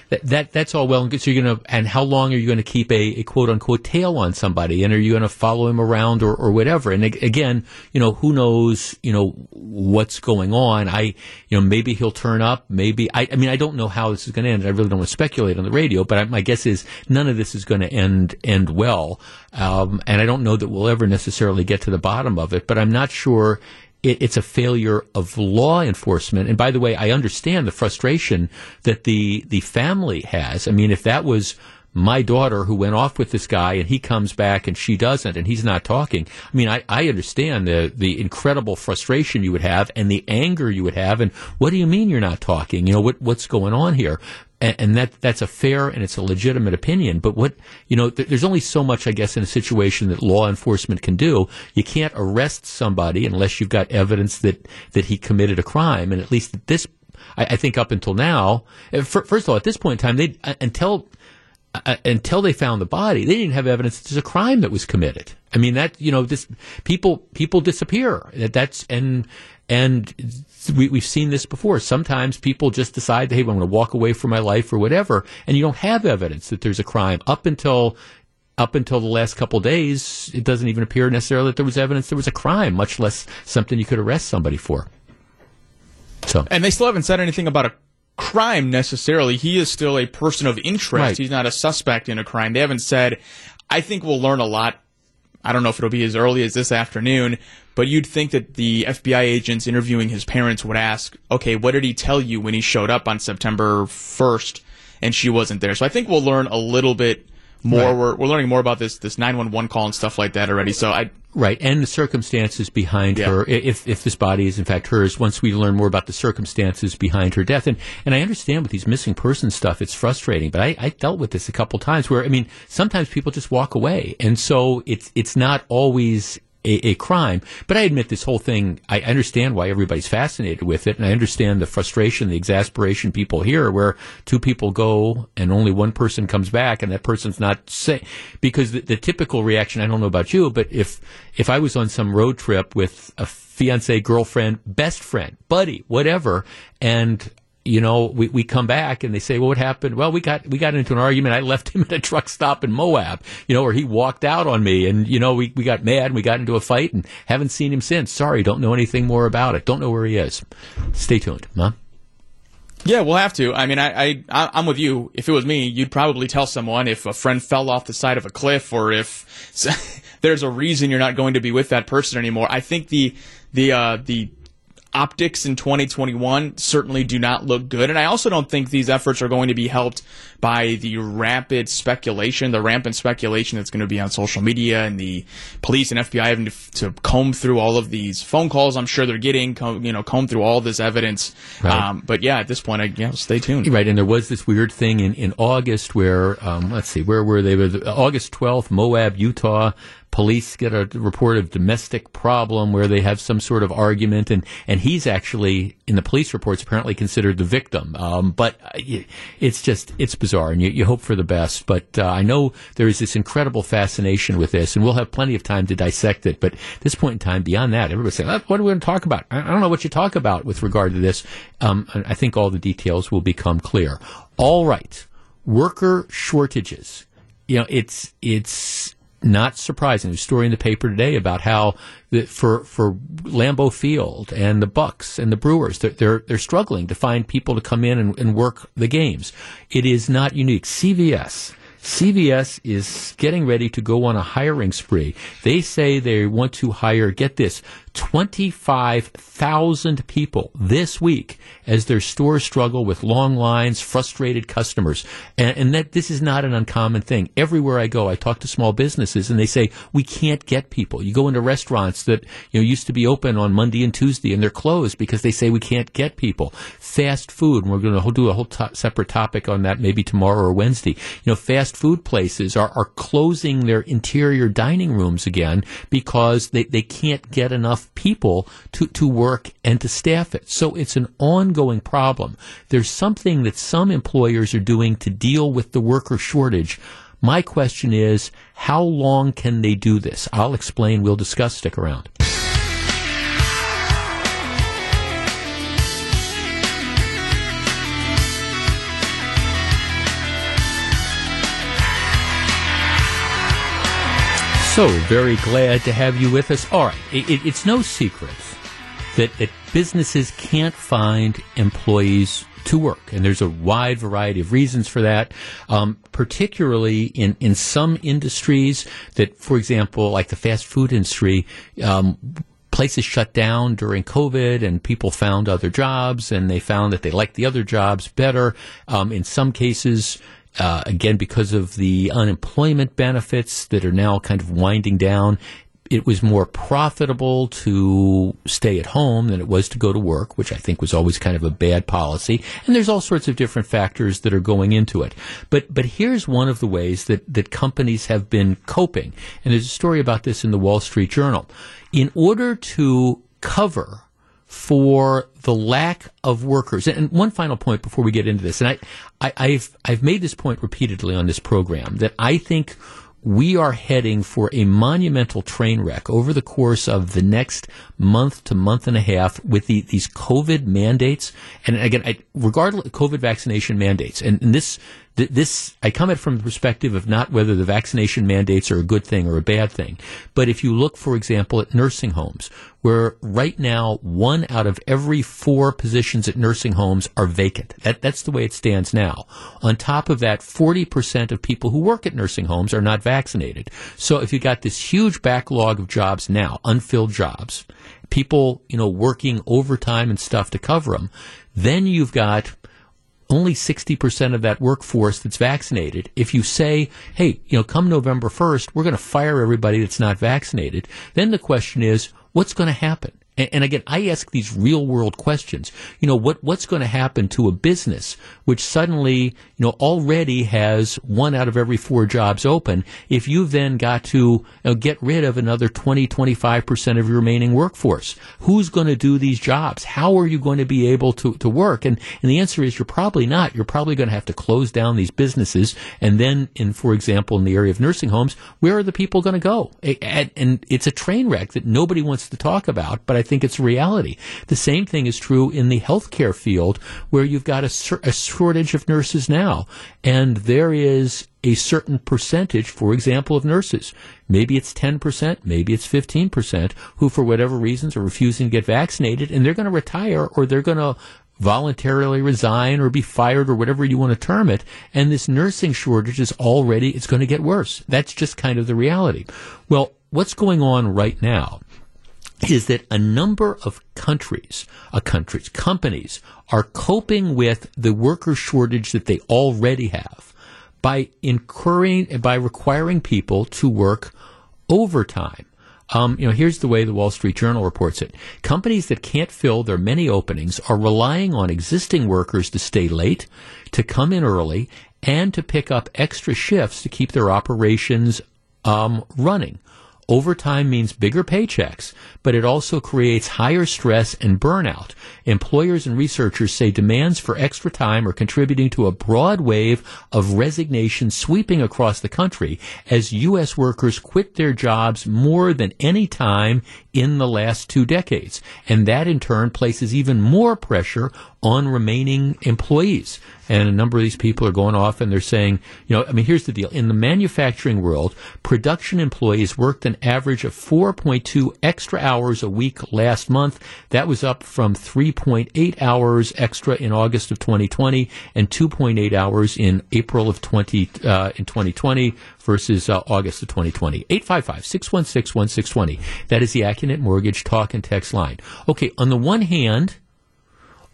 that, that that's all well and good. So you're going to, and how long are you going to keep a, a quote unquote tail on somebody? And are you going to follow him around or, or whatever? And again, you know, who knows, you know, what's going on? I, you know, maybe he'll turn up. Maybe, I, I mean, I don't know how this is going to end. I really don't want to speculate on the radio, but I, my guess is none of this is going to end, end well. Um, and I don't know that we'll ever necessarily get to the bottom of it, but I'm not sure it, it's a failure of law enforcement. And by the way, I understand the frustration that the the family has. I mean, if that was my daughter who went off with this guy and he comes back and she doesn't and he's not talking. I mean, I, I understand the, the incredible frustration you would have and the anger you would have. And what do you mean you're not talking? You know, what, what's going on here? And, and that, that's a fair and it's a legitimate opinion. But what, you know, th- there's only so much, I guess, in a situation that law enforcement can do. You can't arrest somebody unless you've got evidence that, that he committed a crime. And at least at this I, I think up until now, uh, fir- first of all, at this point in time, they uh, until uh, until they found the body, they didn't have evidence that there's a crime that was committed. I mean that you know this people people disappear. That that's and and we, we've seen this before. Sometimes people just decide, hey, I'm going to walk away from my life or whatever, and you don't have evidence that there's a crime up until up until the last couple of days. It doesn't even appear necessarily that there was evidence there was a crime, much less something you could arrest somebody for. So And they still haven't said anything about a crime necessarily. He is still a person of interest. Right. He's not a suspect in a crime. They haven't said. I think we'll learn a lot. I don't know if it'll be as early as this afternoon, but you'd think that the FBI agents interviewing his parents would ask, okay, what did he tell you when he showed up on September 1st and she wasn't there? So I think we'll learn a little bit more. Right. We're, we're learning more about this, this 911 call and stuff like that already. So I, Right, and the circumstances behind Yeah. her, if if this body is in fact hers, once we learn more about the circumstances behind her death, and and I understand with these missing person stuff, it's frustrating, but I, I dealt with this a couple times where I mean, sometimes people just walk away, and so it's it's not always. A, a crime, but I admit this whole thing. I understand why everybody's fascinated with it, and I understand the frustration, the exasperation people hear, where two people go and only one person comes back, and that person's not say because the, the typical reaction. I don't know about you, but if if I was on some road trip with a fiance, girlfriend, best friend, buddy, whatever, and you know, we, we come back and they say, well, what happened? Well, we got, we got into an argument. I left him *laughs* at a truck stop in Moab, you know, or he walked out on me and, you know, we, we got mad and we got into a fight and haven't seen him since. Sorry. Don't know anything more about it. Don't know where he is. Stay tuned, huh? Yeah, we'll have to. I mean, I, I- I'm with you. If it was me, you'd probably tell someone if a friend fell off the side of a cliff or if *laughs* there's a reason you're not going to be with that person anymore. I think the, the, uh, the optics in 2021 certainly do not look good. And I also don't think these efforts are going to be helped by the rapid speculation, the rampant speculation that's going to be on social media and the police and FBI having to, to comb through all of these phone calls I'm sure they're getting, comb, you know, comb through all this evidence. Right. Um, but yeah, at this point, I yeah, stay tuned. Right, and there was this weird thing in, in August where, um, let's see, where were they? August 12th, Moab, Utah. Police get a report of domestic problem where they have some sort of argument, and, and he's actually, in the police reports, apparently considered the victim. Um, but uh, it's just, it's bizarre, and you, you hope for the best. But uh, I know there is this incredible fascination with this, and we'll have plenty of time to dissect it. But at this point in time, beyond that, everybody's saying, "Uh, what are we going to talk about? I I don't know what you talk about with regard to this. Um, I think all the details will become clear. All right, worker shortages. You know, it's it's not surprising. There's a story in the paper today about how the, for for Lambeau Field and the Bucks and the Brewers, they're they're, they're struggling to find people to come in and, and work the games. It is not unique. CVS. CVS is getting ready to go on a hiring spree. They say they want to hire, get this, 25,000 people this week as their stores struggle with long lines, frustrated customers. And, and that this is not an uncommon thing. Everywhere I go, I talk to small businesses and they say, we can't get people. You go into restaurants that, you know, used to be open on Monday and Tuesday and they're closed because they say we can't get people. Fast food, and we're going to do a whole to- separate topic on that maybe tomorrow or Wednesday. You know, fast food places are, are closing their interior dining rooms again because they, they can't get enough people to, to work and to staff it. So it's an ongoing problem. There's something that some employers are doing to deal with the worker shortage. My question is, how long can they do this? I'll explain. We'll discuss. Stick around. So very glad to have you with us. All right, it, it, it's no secret that, that businesses can't find employees to work, and there's a wide variety of reasons for that. Um, particularly in in some industries that, for example, like the fast food industry. Um, places shut down during COVID and people found other jobs and they found that they liked the other jobs better. Um, in some cases, uh, again, because of the unemployment benefits that are now kind of winding down, it was more profitable to stay at home than it was to go to work, which I think was always kind of a bad policy. And there's all sorts of different factors that are going into it. But but here's one of the ways that, that companies have been coping. And there's a story about this in the Wall Street Journal. In order to cover for the lack of workers. And one final point before we get into this, and I, I, have I've made this point repeatedly on this program that I think we are heading for a monumental train wreck over the course of the next month to month and a half with the, these COVID mandates. And again, I, regardless COVID vaccination mandates, and, and this this I come at from the perspective of not whether the vaccination mandates are a good thing or a bad thing, but if you look, for example, at nursing homes, where right now one out of every four positions at nursing homes are vacant. That, that's the way it stands now. On top of that, 40% of people who work at nursing homes are not vaccinated. So if you've got this huge backlog of jobs now, unfilled jobs, people, you know, working overtime and stuff to cover them, then you've got only 60% of that workforce that's vaccinated. If you say, hey, you know, come November 1st, we're going to fire everybody that's not vaccinated, then the question is, what's going to happen? And, again, I ask these real world questions. You know, what, what's going to happen to a business which suddenly, you know, already has one out of every four jobs open if you've then got to you know, get rid of another 20, 25% of your remaining workforce? Who's going to do these jobs? How are you going to be able to, to work? And, and the answer is you're probably not. You're probably going to have to close down these businesses. And then, in, for example, in the area of nursing homes, where are the people going to go? And it's a train wreck that nobody wants to talk about, but I think it's reality. The same thing is true in the healthcare field where you've got a, a shortage of nurses now. And there is a certain percentage, for example, of nurses. Maybe it's 10%, maybe it's 15%, who for whatever reasons are refusing to get vaccinated and they're going to retire or they're going to voluntarily resign or be fired or whatever you want to term it. And this nursing shortage is already, it's going to get worse. That's just kind of the reality. Well, what's going on right now is that a number of countries, uh, countries, companies are coping with the worker shortage that they already have by incurring, by requiring people to work overtime. Um, you know, here's the way the Wall Street Journal reports it. Companies that can't fill their many openings are relying on existing workers to stay late, to come in early, and to pick up extra shifts to keep their operations um, running. Overtime means bigger paychecks, but it also creates higher stress and burnout. Employers and researchers say demands for extra time are contributing to a broad wave of resignation sweeping across the country as U.S. workers quit their jobs more than any time in the last two decades. And that in turn places even more pressure on remaining employees. And a number of these people are going off and they're saying, you know, I mean, here's the deal. In the manufacturing world, production employees worked an average of 4.2 extra hours a week last month. That was up from 3.8 hours extra in August of 2020 and 2.8 hours in April of 20, uh, in 2020 versus uh, August of 2020. 855-616-1620. That is the Accunet Mortgage talk and text line. Okay, on the one hand,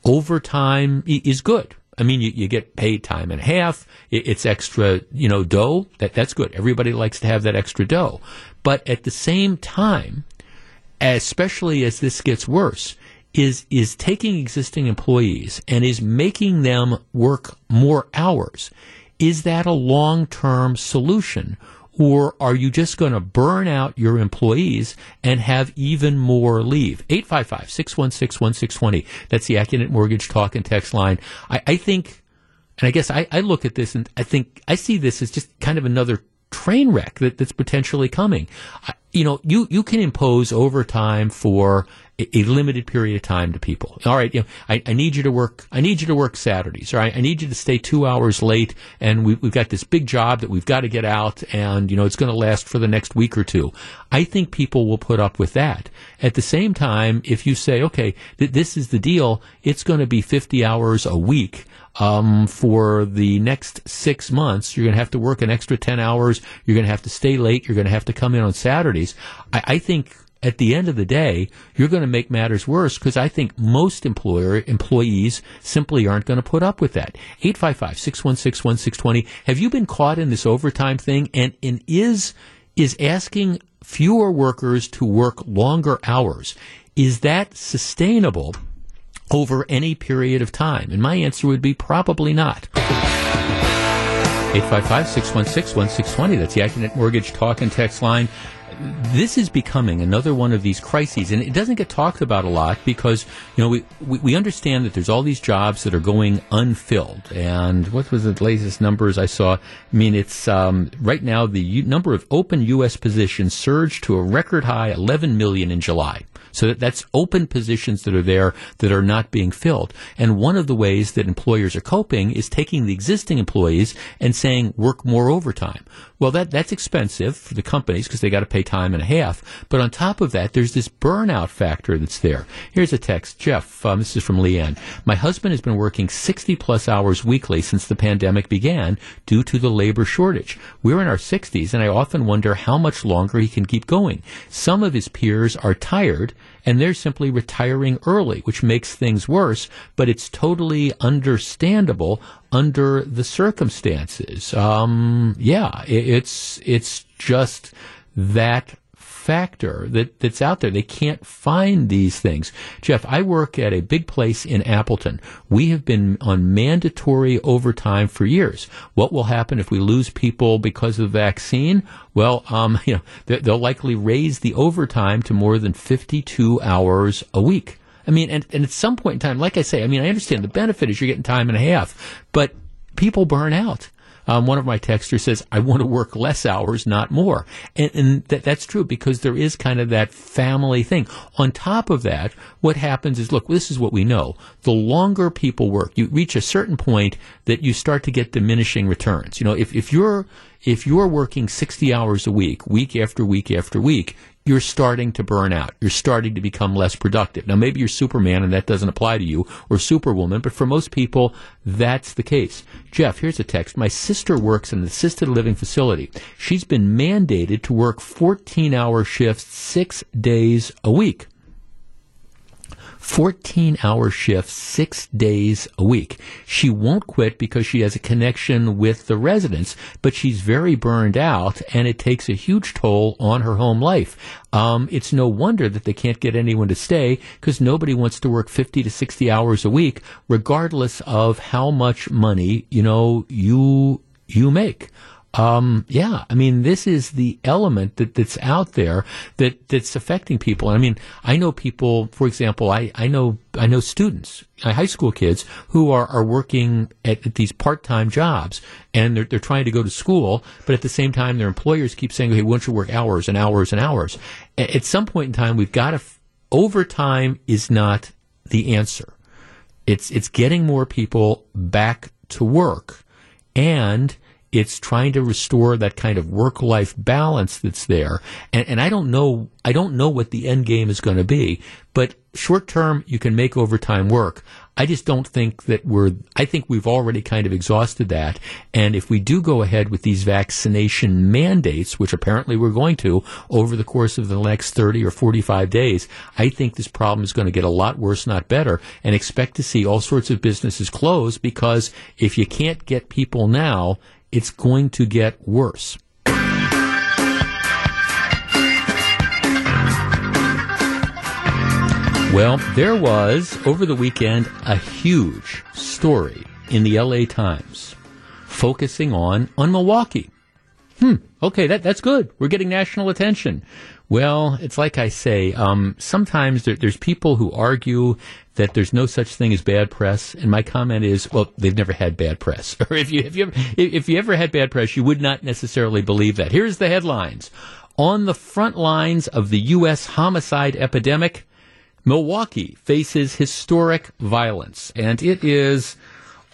overtime is good. I mean, you, you get paid time and a half. it's extra, you know, dough. That that's good. Everybody likes to have that extra dough. But at the same time, especially as this gets worse, is is taking existing employees and is making them work more hours Is that a long term solution? Or are you just going to burn out your employees and have even more leave? 855 616 1620. That's the Accunet Mortgage Talk and Text line. I, I think, and I guess I, I look at this and I think I see this as just kind of another train wreck that, that's potentially coming. You know, you, you can impose overtime for a, limited period of time to people. All right, you know, I, I, need you to work. I need you to work Saturdays. All right, I need you to stay two hours late, and we, have got this big job that we've got to get out, and you know it's going to last for the next week or two. I think people will put up with that. At the same time, if you say, okay, th- this is the deal, it's going to be 50 hours a week. Um, for the next six months, you're going to have to work an extra 10 hours. You're going to have to stay late. You're going to have to come in on Saturdays. I, I think at the end of the day, you're going to make matters worse because I think most employer employees simply aren't going to put up with that. 855-616-1620. Have you been caught in this overtime thing? And, and is, is asking fewer workers to work longer hours, is that sustainable over any period of time? And my answer would be probably not. 855 616 1620. That's the Accunet Mortgage Talk and Text line this is becoming another one of these crises, and it doesn't get talked about a lot because you know we, we, understand that there's all these jobs that are going unfilled. And what was the latest numbers I saw? I mean, it's um, right now the u- number of open U.S. positions surged to a record high 11 million in July. So that, that's open positions that are there that are not being filled. And one of the ways that employers are coping is taking the existing employees and saying work more overtime. Well, that that's expensive for the companies because they got to pay time and a half. But on top of that, there's this burnout factor that's there. Here's a text, Jeff. Um, this is from Leanne. My husband has been working 60 plus hours weekly since the pandemic began due to the labor shortage. We're in our 60s, and I often wonder how much longer he can keep going. Some of his peers are tired and they're simply retiring early, which makes things worse, but it's totally understandable under the circumstances. Um, yeah, it, it's, it's just that factor that, that's out there. They can't find these things. Jeff, I work at a big place in Appleton. We have been on mandatory overtime for years. What will happen if we lose people because of the vaccine? Well, um, *laughs* you know, they'll likely raise the overtime to more than 52 hours a week. I mean, and, and at some point in time, like I say, I mean, I understand the benefit is you're getting time and a half, but people burn out. Um, one of my texters says, I want to work less hours, not more. And, and that, that's true because there is kind of that family thing. On top of that, what happens is, look, this is what we know. The longer people work, you reach a certain point that you start to get diminishing returns. You know, if, if you're, if you're working 60 hours a week, week after week after week, you're starting to burn out. You're starting to become less productive. Now, maybe you're Superman and that doesn't apply to you, or Superwoman, but for most people, that's the case. Jeff, here's a text. My sister works in an assisted living facility. She's been mandated to work 14 hour shifts six days a week. 14 hour shifts, six days a week. She won't quit because she has a connection with the residents, but she's very burned out and it takes a huge toll on her home life. Um, it's no wonder that they can't get anyone to stay because nobody wants to work 50 to 60 hours a week, regardless of how much money, you know, you, you make. Um, yeah, I mean, this is the element that, that's out there that, that's affecting people. I mean, I know people, for example, I, I know, I know students, high school kids who are, are working at, at these part-time jobs and they're, they're trying to go to school, but at the same time, their employers keep saying, Hey, why don't you work hours and hours and hours? At some point in time, we've got to, f- overtime is not the answer. It's, it's getting more people back to work and it's trying to restore that kind of work life balance that's there. And, and I don't know, I don't know what the end game is going to be, but short term, you can make overtime work. I just don't think that we're, I think we've already kind of exhausted that. And if we do go ahead with these vaccination mandates, which apparently we're going to over the course of the next 30 or 45 days, I think this problem is going to get a lot worse, not better, and expect to see all sorts of businesses close because if you can't get people now, it's going to get worse. Well, there was over the weekend a huge story in the LA Times focusing on on Milwaukee. Hmm. Okay, that that's good. We're getting national attention. Well, it's like I say. Um, sometimes there, there's people who argue that there's no such thing as bad press, and my comment is, well, they've never had bad press. *laughs* or if you if you if you ever had bad press, you would not necessarily believe that. Here's the headlines: On the front lines of the U.S. homicide epidemic, Milwaukee faces historic violence, and it is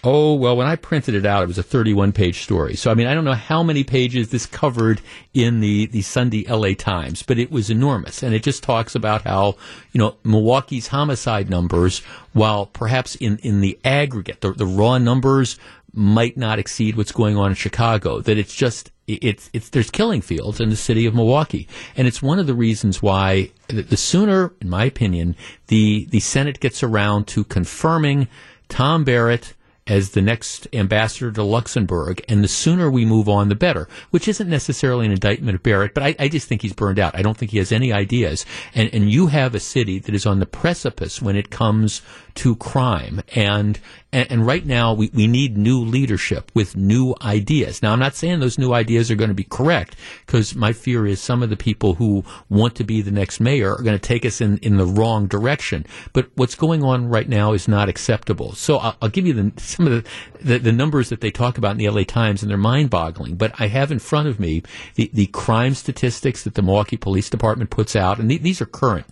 Oh, well, when I printed it out, it was a 31 page story. So, I mean, I don't know how many pages this covered in the, the Sunday LA Times, but it was enormous. And it just talks about how, you know, Milwaukee's homicide numbers, while perhaps in, in the aggregate, the, the raw numbers might not exceed what's going on in Chicago, that it's just, it's, it's, there's killing fields in the city of Milwaukee. And it's one of the reasons why the sooner, in my opinion, the, the Senate gets around to confirming Tom Barrett, as the next ambassador to Luxembourg, and the sooner we move on, the better. Which isn't necessarily an indictment of Barrett, but I, I, just think he's burned out. I don't think he has any ideas. And and you have a city that is on the precipice when it comes to crime, and and, and right now we, we need new leadership with new ideas. Now I'm not saying those new ideas are going to be correct, because my fear is some of the people who want to be the next mayor are going to take us in in the wrong direction. But what's going on right now is not acceptable. So I'll, I'll give you the some of the, the, the, numbers that they talk about in the LA Times, and they're mind boggling. But I have in front of me the, the crime statistics that the Milwaukee Police Department puts out, and th- these are current.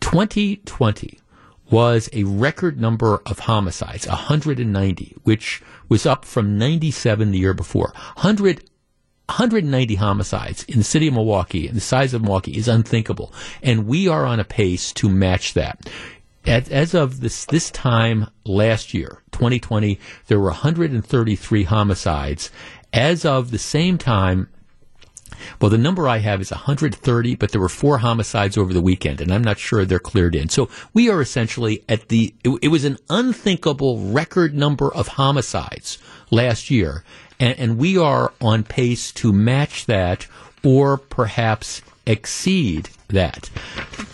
2020 was a record number of homicides, 190, which was up from 97 the year before. 100 190 homicides in the city of Milwaukee, the size of Milwaukee is unthinkable. And we are on a pace to match that as, as of this this time last year, 2020, there were 133 homicides. As of the same time, well, the number I have is 130, but there were four homicides over the weekend, and I'm not sure they're cleared in. So we are essentially at the, it, it was an unthinkable record number of homicides last year, and, and we are on pace to match that or perhaps exceed that.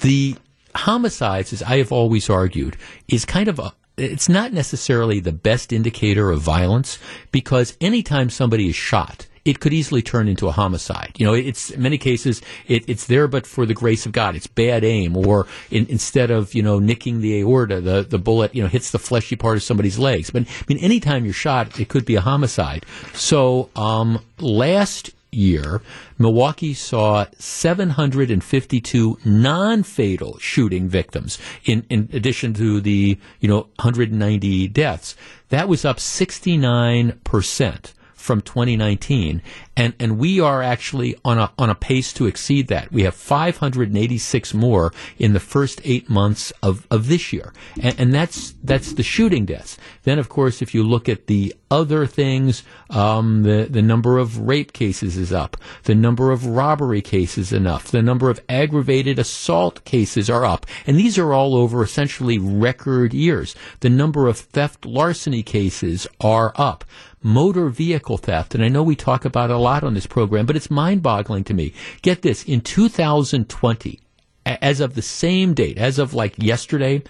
The homicides, as I have always argued, is kind of a it's not necessarily the best indicator of violence because anytime somebody is shot, it could easily turn into a homicide. You know, it's in many cases it, it's there, but for the grace of God, it's bad aim, or in, instead of you know nicking the aorta, the the bullet you know hits the fleshy part of somebody's legs. But I mean, anytime you're shot, it could be a homicide. So um, last year, Milwaukee saw 752 non-fatal shooting victims in, in addition to the, you know, 190 deaths. That was up 69% from 2019, and and we are actually on a on a pace to exceed that. We have 586 more in the first eight months of, of this year, and, and that's that's the shooting deaths. Then, of course, if you look at the other things, um, the the number of rape cases is up, the number of robbery cases enough, the number of aggravated assault cases are up, and these are all over essentially record years. The number of theft larceny cases are up motor vehicle theft, and I know we talk about a lot on this program, but it's mind boggling to me. Get this, in 2020, as of the same date, as of like yesterday,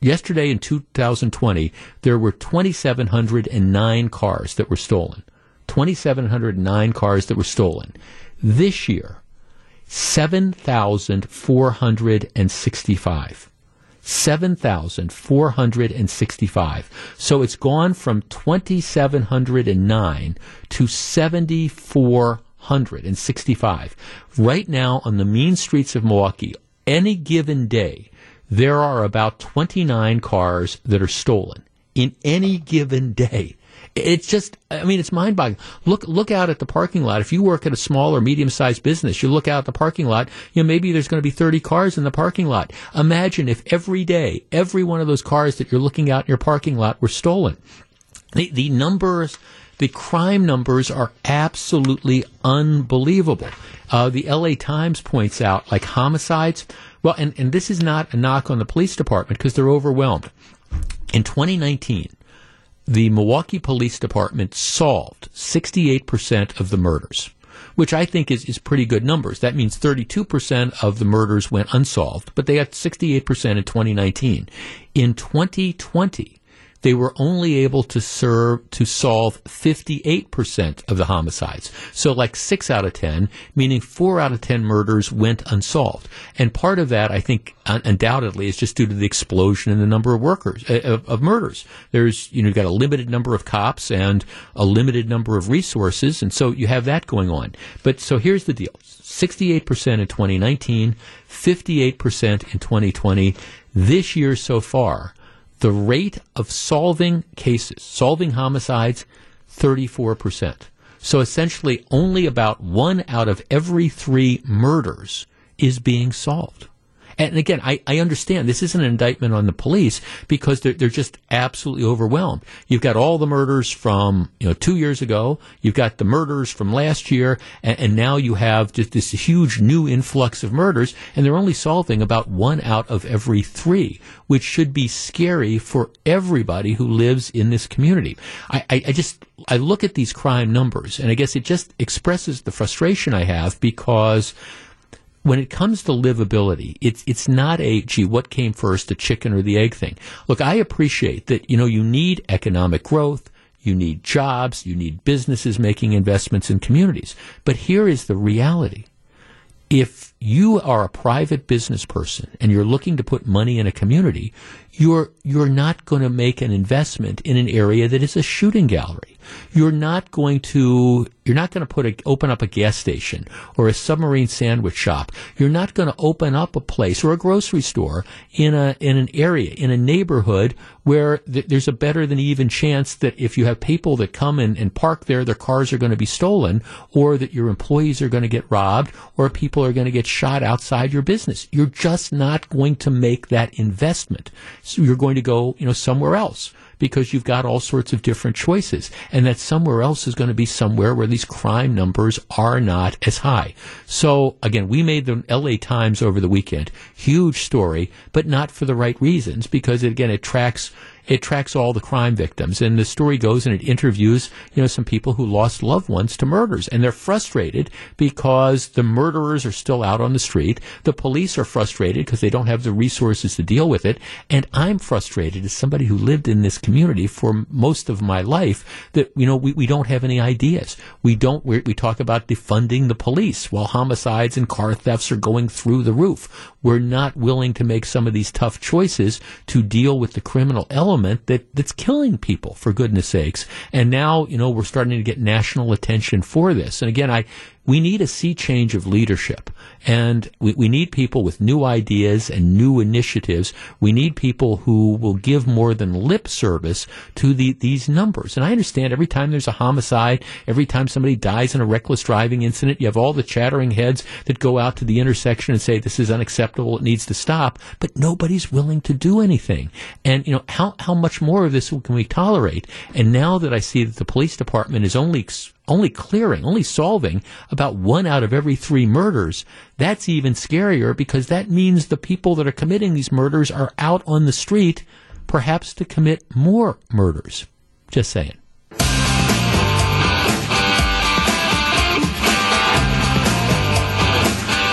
yesterday in 2020, there were 2,709 cars that were stolen. 2,709 cars that were stolen. This year, 7,465. 7,465. So it's gone from 2,709 to 7,465. Right now on the mean streets of Milwaukee, any given day, there are about 29 cars that are stolen in any given day. It's just, I mean, it's mind boggling. Look, look out at the parking lot. If you work at a small or medium sized business, you look out at the parking lot, you know, maybe there's going to be 30 cars in the parking lot. Imagine if every day, every one of those cars that you're looking out in your parking lot were stolen. The, the numbers, the crime numbers are absolutely unbelievable. Uh, the LA Times points out, like homicides, well, and, and this is not a knock on the police department because they're overwhelmed. In 2019, the Milwaukee Police Department solved 68% of the murders, which I think is, is pretty good numbers. That means 32% of the murders went unsolved, but they got 68% in 2019. In 2020, they were only able to serve to solve 58% of the homicides. So like 6 out of 10, meaning 4 out of 10 murders went unsolved. And part of that I think undoubtedly is just due to the explosion in the number of workers uh, of, of, murders. There's you know you've got a limited number of cops and a limited number of resources and so you have that going on. But so here's the deal. 68% in 2019, 58% in 2020. This year so far, the rate of solving cases, solving homicides, 34%. So essentially, only about one out of every three murders is being solved. And again, I, I understand this isn't an indictment on the police because they're, they're just absolutely overwhelmed. You've got all the murders from, you know, two years ago. You've got the murders from last year. And, and now you have just this huge new influx of murders. And they're only solving about one out of every three, which should be scary for everybody who lives in this community. I, I, I just, I look at these crime numbers and I guess it just expresses the frustration I have because when it comes to livability, it's it's not a gee, what came first, the chicken or the egg thing. Look, I appreciate that you know you need economic growth, you need jobs, you need businesses making investments in communities. But here is the reality. If you are a private business person and you're looking to put money in a community, you're you're not going to make an investment in an area that is a shooting gallery. You're not going to you're not going to put a, open up a gas station or a submarine sandwich shop. You're not going to open up a place or a grocery store in a in an area in a neighborhood where th- there's a better than even chance that if you have people that come in and park there, their cars are going to be stolen, or that your employees are going to get robbed, or people are going to get shot outside your business. You're just not going to make that investment. So you're going to go, you know, somewhere else because you've got all sorts of different choices. And that somewhere else is going to be somewhere where these crime numbers are not as high. So again, we made the LA Times over the weekend. Huge story, but not for the right reasons because again, it tracks it tracks all the crime victims. And the story goes and it interviews, you know, some people who lost loved ones to murders. And they're frustrated because the murderers are still out on the street. The police are frustrated because they don't have the resources to deal with it. And I'm frustrated as somebody who lived in this community for most of my life that, you know, we, we don't have any ideas. We don't, we talk about defunding the police while homicides and car thefts are going through the roof. We're not willing to make some of these tough choices to deal with the criminal element element that, that's killing people, for goodness sakes. And now, you know, we're starting to get national attention for this. And again, I, we need a sea change of leadership. And we, we need people with new ideas and new initiatives. We need people who will give more than lip service to the, these numbers. And I understand every time there's a homicide, every time somebody dies in a reckless driving incident, you have all the chattering heads that go out to the intersection and say, this is unacceptable, it needs to stop. But nobody's willing to do anything. And, you know, how, how much more of this can we tolerate? And now that I see that the police department is only only clearing, only solving about one out of every three murders, that's even scarier because that means the people that are committing these murders are out on the street, perhaps to commit more murders. Just saying.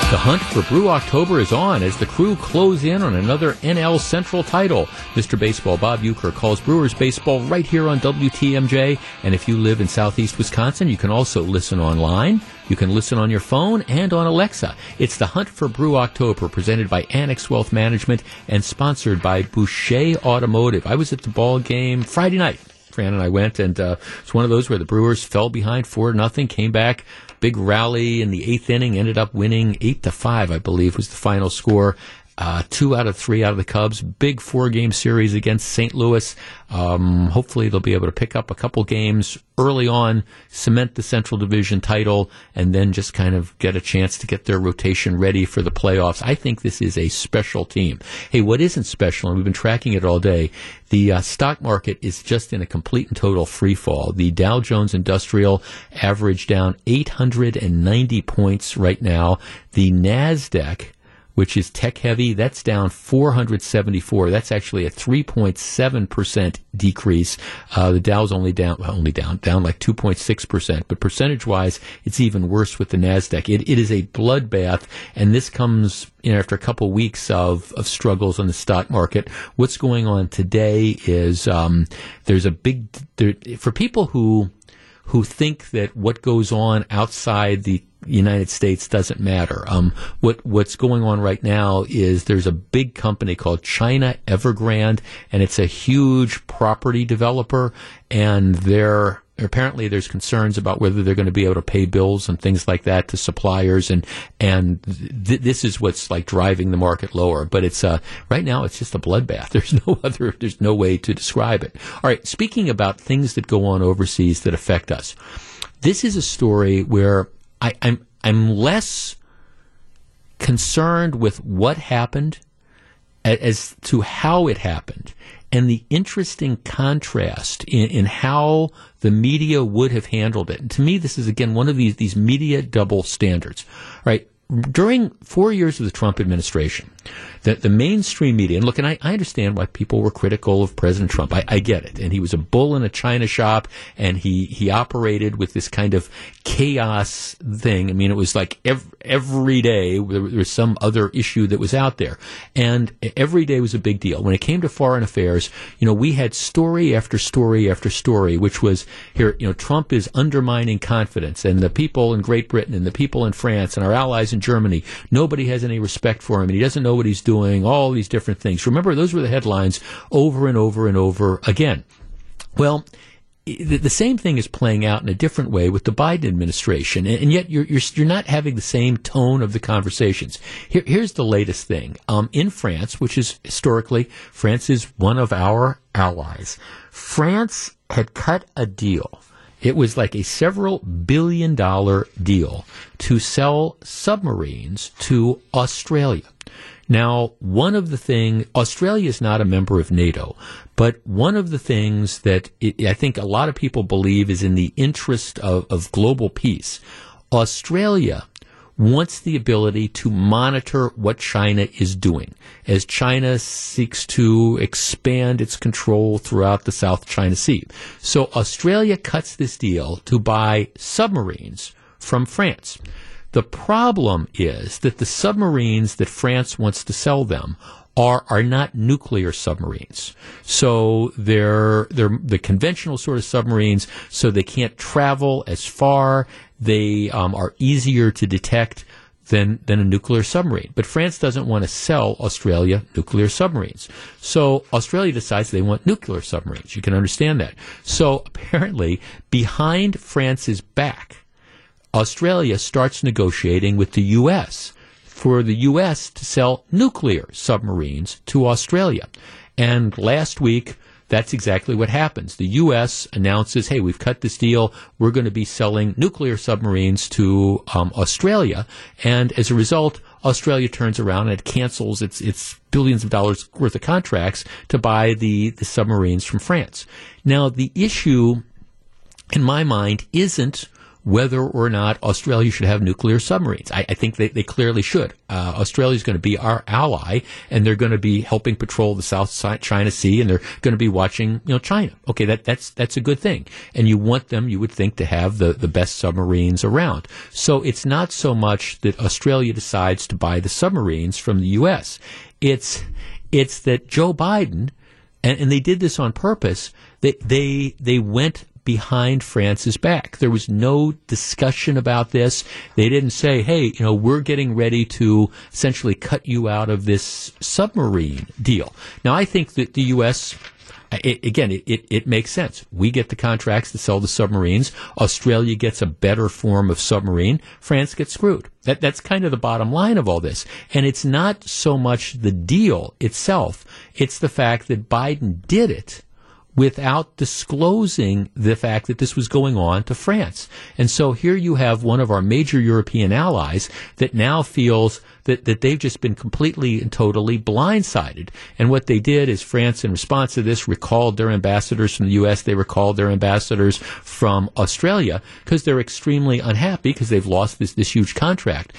The hunt for Brew October is on as the crew close in on another NL Central title. Mr. Baseball Bob Uecker calls Brewers baseball right here on WTMJ. And if you live in southeast Wisconsin, you can also listen online. You can listen on your phone and on Alexa. It's the Hunt for Brew October presented by Annex Wealth Management and sponsored by Boucher Automotive. I was at the ball game Friday night. Fran and I went, and uh, it's one of those where the Brewers fell behind four nothing, came back, big rally in the eighth inning, ended up winning eight to five, I believe, was the final score. Uh, two out of three out of the Cubs. Big four game series against St. Louis. Um, hopefully they'll be able to pick up a couple games early on, cement the Central Division title, and then just kind of get a chance to get their rotation ready for the playoffs. I think this is a special team. Hey, what isn't special, and we've been tracking it all day, the uh, stock market is just in a complete and total free fall. The Dow Jones Industrial average down 890 points right now. The NASDAQ which is tech heavy, that's down 474. That's actually a 3.7% decrease. Uh, the Dow's only down, well, only down, down like 2.6%, but percentage wise, it's even worse with the NASDAQ. It, it is a bloodbath, and this comes you know, after a couple weeks of, of struggles on the stock market. What's going on today is um, there's a big, there, for people who, who think that what goes on outside the United States doesn't matter. Um, what what's going on right now is there's a big company called China Evergrande, and it's a huge property developer, and they're apparently there's concerns about whether they're going to be able to pay bills and things like that to suppliers and and th- this is what's like driving the market lower but it's uh right now it's just a bloodbath. *laughs* There's no other there's no way to describe it. All right speaking about things that go on overseas that affect us this is a story where I, I'm I'm less concerned with what happened as to how it happened and the interesting contrast in, in, how the media would have handled it. And to me, this is again one of these these media double standards. Right during four years of the Trump administration, that the mainstream media, and look, and I, I understand why people were critical of President Trump. I, I, get it. And he was a bull in a china shop, and he, he operated with this kind of chaos thing. I mean, it was like every, every day there was some other issue that was out there. And every day was a big deal. When it came to foreign affairs, you know, we had story after story after story, which was here, you know, Trump is undermining confidence, and the people in Great Britain and the people in France and our allies in Germany, nobody has any respect for him, and he doesn't know what he's doing all these different things. Remember, those were the headlines over and over and over again. Well, the same thing is playing out in a different way with the Biden administration, and yet you're you're, you're not having the same tone of the conversations. Here, here's the latest thing: um, in France, which is historically France is one of our allies. France had cut a deal. It was like a several billion dollar deal to sell submarines to Australia. Now, one of the things, Australia is not a member of NATO, but one of the things that it, I think a lot of people believe is in the interest of, of global peace, Australia wants the ability to monitor what China is doing as China seeks to expand its control throughout the South China Sea. So Australia cuts this deal to buy submarines from France. The problem is that the submarines that France wants to sell them are are not nuclear submarines. So they're they're the conventional sort of submarines. So they can't travel as far. They um, are easier to detect than than a nuclear submarine. But France doesn't want to sell Australia nuclear submarines. So Australia decides they want nuclear submarines. You can understand that. So apparently, behind France's back Australia starts negotiating with the U.S. for the U.S. to sell nuclear submarines to Australia. And last week, that's exactly what happens. The U.S. announces, hey, we've cut this deal. We're going to be selling nuclear submarines to um, Australia. And as a result, Australia turns around and it cancels its, its billions of dollars worth of contracts to buy the, the submarines from France. Now, the issue, in my mind, isn't whether or not Australia should have nuclear submarines. I, I think they, they clearly should. Uh, Australia is going to be our ally, and they're going to be helping patrol the South China Sea, and they're going to be watching, you know, China. Okay, that, that's that's a good thing. And you want them, you would think, to have the, the best submarines around. So it's not so much that Australia decides to buy the submarines from the U.S. It's it's that Joe Biden, and, and they did this on purpose. They they they went behind France's back. There was no discussion about this. They didn't say, hey, you know, we're getting ready to essentially cut you out of this submarine deal. Now, I think that the U.S. It, again, it, it, it, makes sense. We get the contracts to sell the submarines. Australia gets a better form of submarine. France gets screwed. That, that's kind of the bottom line of all this. And it's not so much the deal itself. It's the fact that Biden did it without disclosing the fact that this was going on to France. And so here you have one of our major European allies that now feels that, that they've just been completely and totally blindsided. And what they did is France, in response to this, recalled their ambassadors from the U.S., they recalled their ambassadors from Australia because they're extremely unhappy because they've lost this, this huge contract.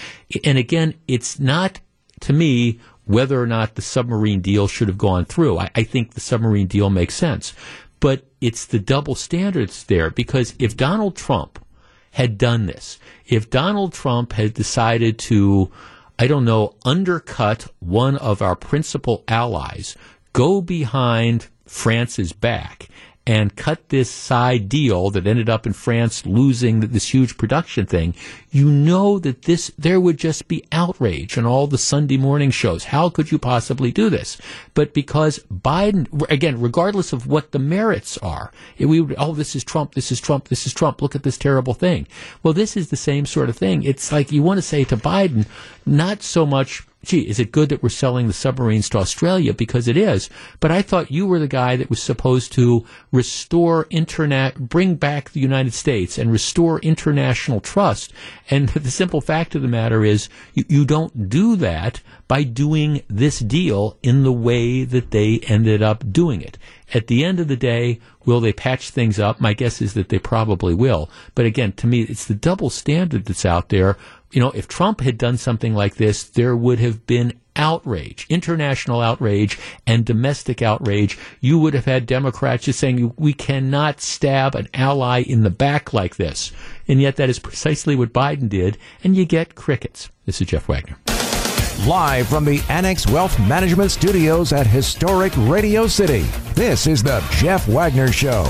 And again, it's not to me, whether or not the submarine deal should have gone through. I, I think the submarine deal makes sense. But it's the double standards there because if Donald Trump had done this, if Donald Trump had decided to, I don't know, undercut one of our principal allies, go behind France's back, and cut this side deal that ended up in France losing this huge production thing, you know that this there would just be outrage on all the Sunday morning shows. How could you possibly do this? But because Biden, again, regardless of what the merits are, we would, oh, this is Trump, this is Trump, this is Trump. Look at this terrible thing. Well, this is the same sort of thing. It's like you want to say to Biden, not so much gee, is it good that we're selling the submarines to Australia? Because it is. But I thought you were the guy that was supposed to restore internet, bring back the United States and restore international trust. And *laughs* the simple fact of the matter is you, you don't do that by doing this deal in the way that they ended up doing it. At the end of the day, will they patch things up? My guess is that they probably will. But again, to me, it's the double standard that's out there you know, if Trump had done something like this, there would have been outrage, international outrage and domestic outrage. You would have had Democrats just saying, we cannot stab an ally in the back like this. And yet that is precisely what Biden did, and you get crickets. This is Jeff Wagner. Live from the Annex Wealth Management Studios at historic Radio City, this is the Jeff Wagner Show.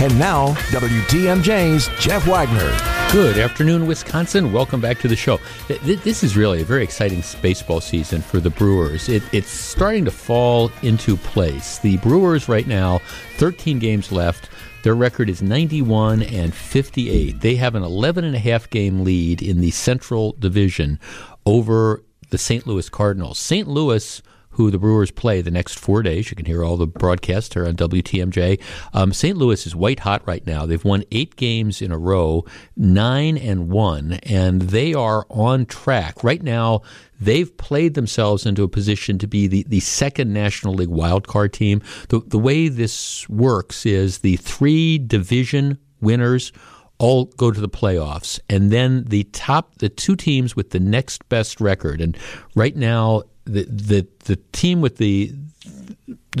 And now, WTMJ's Jeff Wagner. Good afternoon, Wisconsin. Welcome back to the show. This is really a very exciting baseball season for the Brewers. It, it's starting to fall into place. The Brewers, right now, 13 games left. Their record is 91 and 58. They have an 11 and a half game lead in the Central Division over the St. Louis Cardinals. St. Louis who the Brewers play the next four days. You can hear all the broadcasts here on WTMJ. Um, St. Louis is white hot right now. They've won eight games in a row, nine and one, and they are on track. Right now, they've played themselves into a position to be the, the second National League wildcard team. The, the way this works is the three division winners all go to the playoffs, and then the top, the two teams with the next best record. And right now, the the the team with the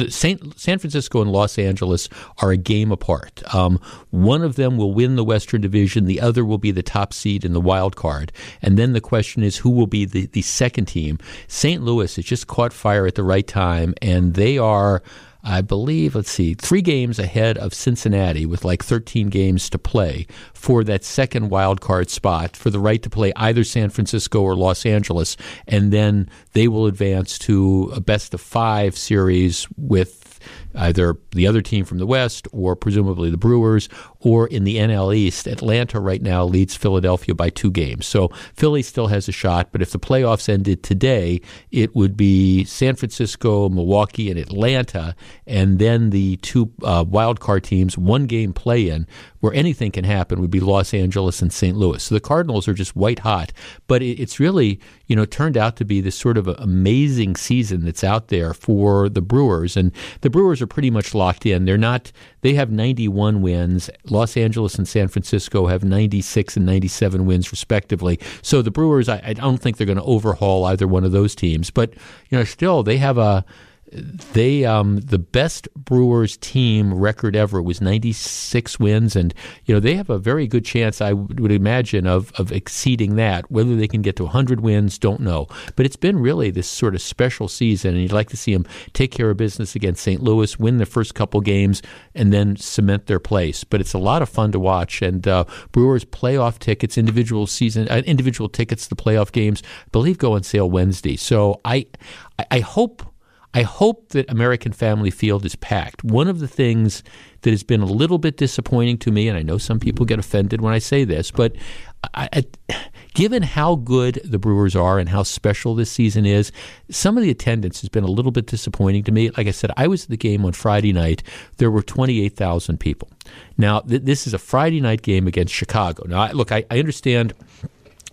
Saint, San Francisco and Los Angeles are a game apart. Um, one of them will win the Western Division, the other will be the top seed in the wild card. And then the question is who will be the, the second team? St. Louis has just caught fire at the right time, and they are I believe, let's see, three games ahead of Cincinnati with like 13 games to play for that second wild card spot for the right to play either San Francisco or Los Angeles. And then they will advance to a best of five series with either the other team from the West or presumably the Brewers, or in the NL East, Atlanta right now leads Philadelphia by two games. So Philly still has a shot, but if the playoffs ended today, it would be San Francisco, Milwaukee, and Atlanta, and then the two uh, wild card teams, one game play in, where anything can happen would be Los Angeles and St. Louis. So the Cardinals are just white hot, but it's really you know turned out to be this sort of amazing season that's out there for the Brewers, and the Brewers are pretty much locked in. They're not. They have 91 wins. Los Angeles and San Francisco have 96 and 97 wins respectively. So the Brewers, I, I don't think they're going to overhaul either one of those teams, but you know still they have a they um, the best Brewers team record ever was 96 wins, and you know they have a very good chance, I would imagine, of of exceeding that. Whether they can get to 100 wins, don't know. But it's been really this sort of special season, and you'd like to see them take care of business against St. Louis, win the first couple games, and then cement their place. But it's a lot of fun to watch, and uh, Brewers playoff tickets, individual season, uh, individual tickets to playoff games, I believe go on sale Wednesday. So I I hope I hope that American Family Field is packed. One of the things that has been a little bit disappointing to me, and I know some people get offended when I say this, but I, I, given how good the Brewers are and how special this season is, some of the attendance has been a little bit disappointing to me. Like I said, I was at the game on Friday night. There were 28,000 people. Now, th- this is a Friday night game against Chicago. Now, I, look, I, I understand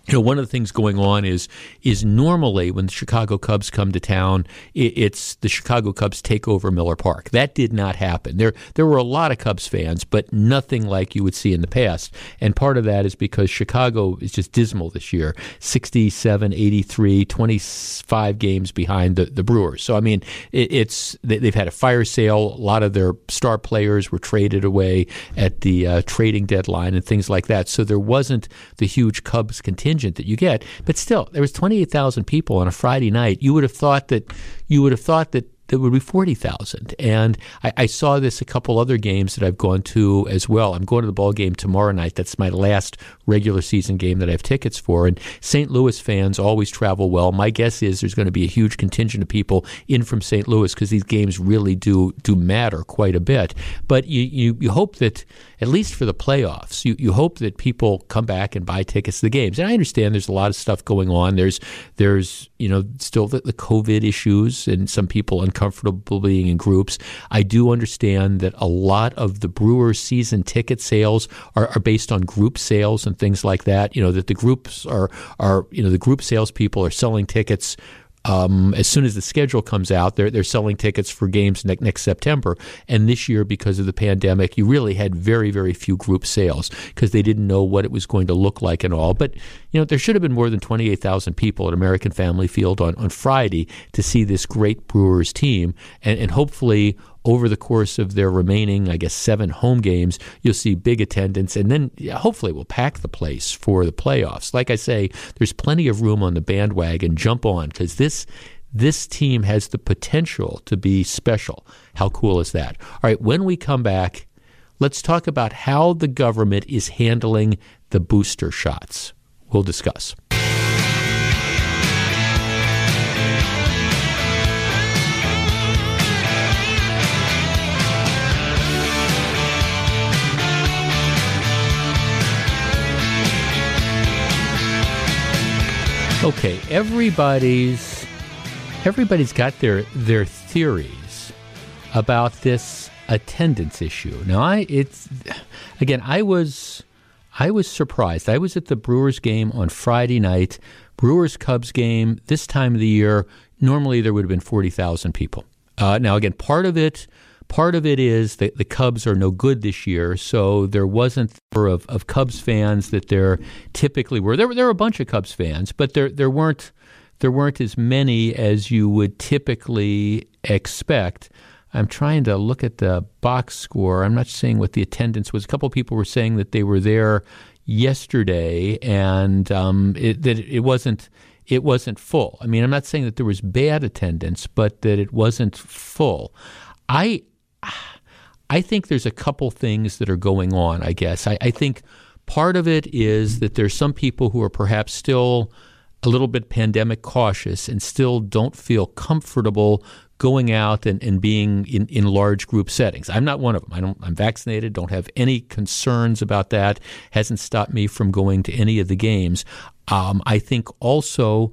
you know, one of the things going on is is normally when the Chicago Cubs come to town, it, it's the Chicago Cubs take over Miller Park. That did not happen. There there were a lot of Cubs fans, but nothing like you would see in the past. And part of that is because Chicago is just dismal this year. 67, 83, 25 games behind the, the Brewers. So I mean, it, it's they've had a fire sale. A lot of their star players were traded away at the uh, trading deadline and things like that. So there wasn't the huge Cubs contingent contingent that you get. But still, there was 28,000 people on a Friday night. You would have thought that you would have thought that there would be 40,000. And I, I, saw this a couple other games that I've gone to as well. I'm going to the ball game tomorrow night. That's my last regular season game that I have tickets for. And St. Louis fans always travel well. My guess is there's going to be a huge contingent of people in from St. Louis because these games really do do matter quite a bit. But you, you, you hope that at least for the playoffs, you, you hope that people come back and buy tickets to the games. And I understand there's a lot of stuff going on. There's there's you know still the, the COVID issues and some people uncomfortable being in groups. I do understand that a lot of the Brewers season ticket sales are, are based on group sales and things like that. You know that the groups are are you know the group salespeople are selling tickets um, as soon as the schedule comes out, they're they're selling tickets for games next next September. And this year, because of the pandemic, you really had very very few group sales because they didn't know what it was going to look like and all. But you know, there should have been more than twenty eight thousand people at American Family Field on on Friday to see this great Brewers team, and, and hopefully over the course of their remaining, I guess, seven home games, you'll see big attendance, and then hopefully we'll pack the place for the playoffs. Like I say, there's plenty of room on the bandwagon. Jump on because this this team has the potential to be special. How cool is that? All right, when we come back, let's talk about how the government is handling the booster shots. We'll discuss. Okay, everybody's everybody's got their their theories about this attendance issue. Now, I it's again, I was I was surprised. I was at the Brewers game on Friday night, Brewers Cubs game. This time of the year, normally there would have been forty thousand people. Uh, now, again, part of it Part of it is that the Cubs are no good this year, so there wasn't of, of Cubs fans that there typically were. There were there were a bunch of Cubs fans, but there there weren't there weren't as many as you would typically expect. I'm trying to look at the box score. I'm not seeing what the attendance was. A couple people were saying that they were there yesterday and um, it, that it wasn't it wasn't full. I mean, I'm not saying that there was bad attendance, but that it wasn't full. I I think there's a couple things that are going on, I guess. I, I, think part of it is that there's some people who are perhaps still a little bit pandemic cautious and still don't feel comfortable going out and, and being in, in large group settings. I'm not one of them. I don't, I'm vaccinated, don't have any concerns about that, hasn't stopped me from going to any of the games. Um, I think also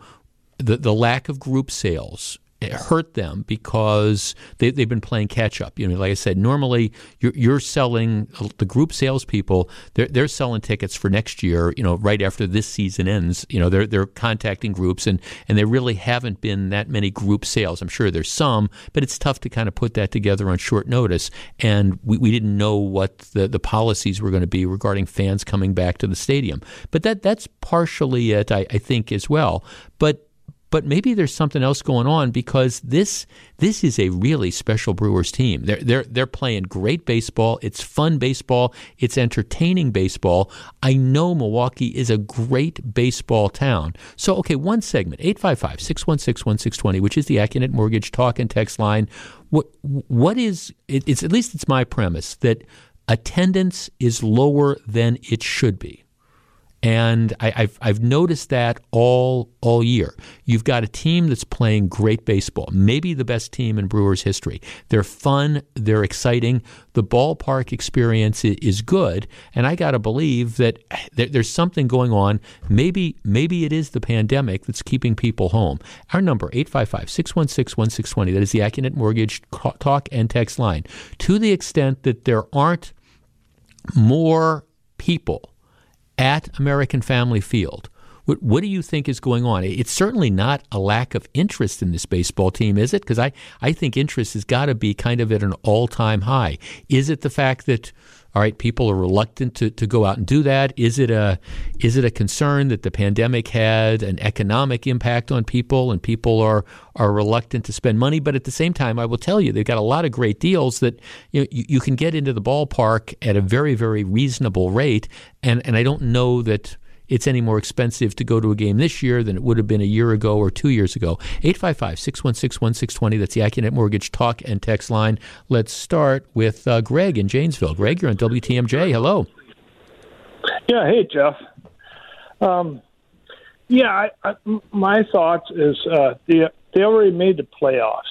the, the lack of group sales hurt them because they, have been playing catch up. You know, like I said, normally you're, you're selling the group salespeople. They're, they're selling tickets for next year. You know, right after this season ends. You know, they're they're contacting groups, and and there really haven't been that many group sales. I'm sure there's some, but it's tough to kind of put that together on short notice. And we, we didn't know what the, the policies were going to be regarding fans coming back to the stadium. But that that's partially it, I, I think, as well. But but maybe there's something else going on because this this is a really special Brewers team. They're they're they're playing great baseball. It's fun baseball. It's entertaining baseball. I know Milwaukee is a great baseball town. So okay, one segment 855-616-1620, which is the Accunet Mortgage talk and text line. What what is it, it's at least it's my premise that attendance is lower than it should be. And I, have I've noticed that all all year. You've got a team that's playing great baseball, maybe the best team in Brewers history. They're fun, they're exciting. The ballpark experience is good, and I got to believe that there's something going on. Maybe maybe it is the pandemic that's keeping people home. Our number 855-616-1620. That is the Accunet Mortgage talk and text line. To the extent that there aren't more people at American Family Field What, what do you think is going on? It's certainly not a lack of interest in this baseball team, is it? Because I, I think interest has got to be kind of at an all time high. Is it the fact that all right, people are reluctant to, to go out and do that. Is it a is it a concern that the pandemic had an economic impact on people and people are are reluctant to spend money? But at the same time, I will tell you they've got a lot of great deals that you, know, you, you can get into the ballpark at a very very reasonable rate, and and I don't know that it's any more expensive to go to a game this year than it would have been a year ago or two years ago. 855 616 1620. That's the Accunet Mortgage talk and text line. Let's start with uh, Greg in Janesville. Greg, you're on WTMJ. Hello. Yeah. Hey, Jeff. Um, yeah, I, I, my thoughts is uh, they, they already made the playoffs.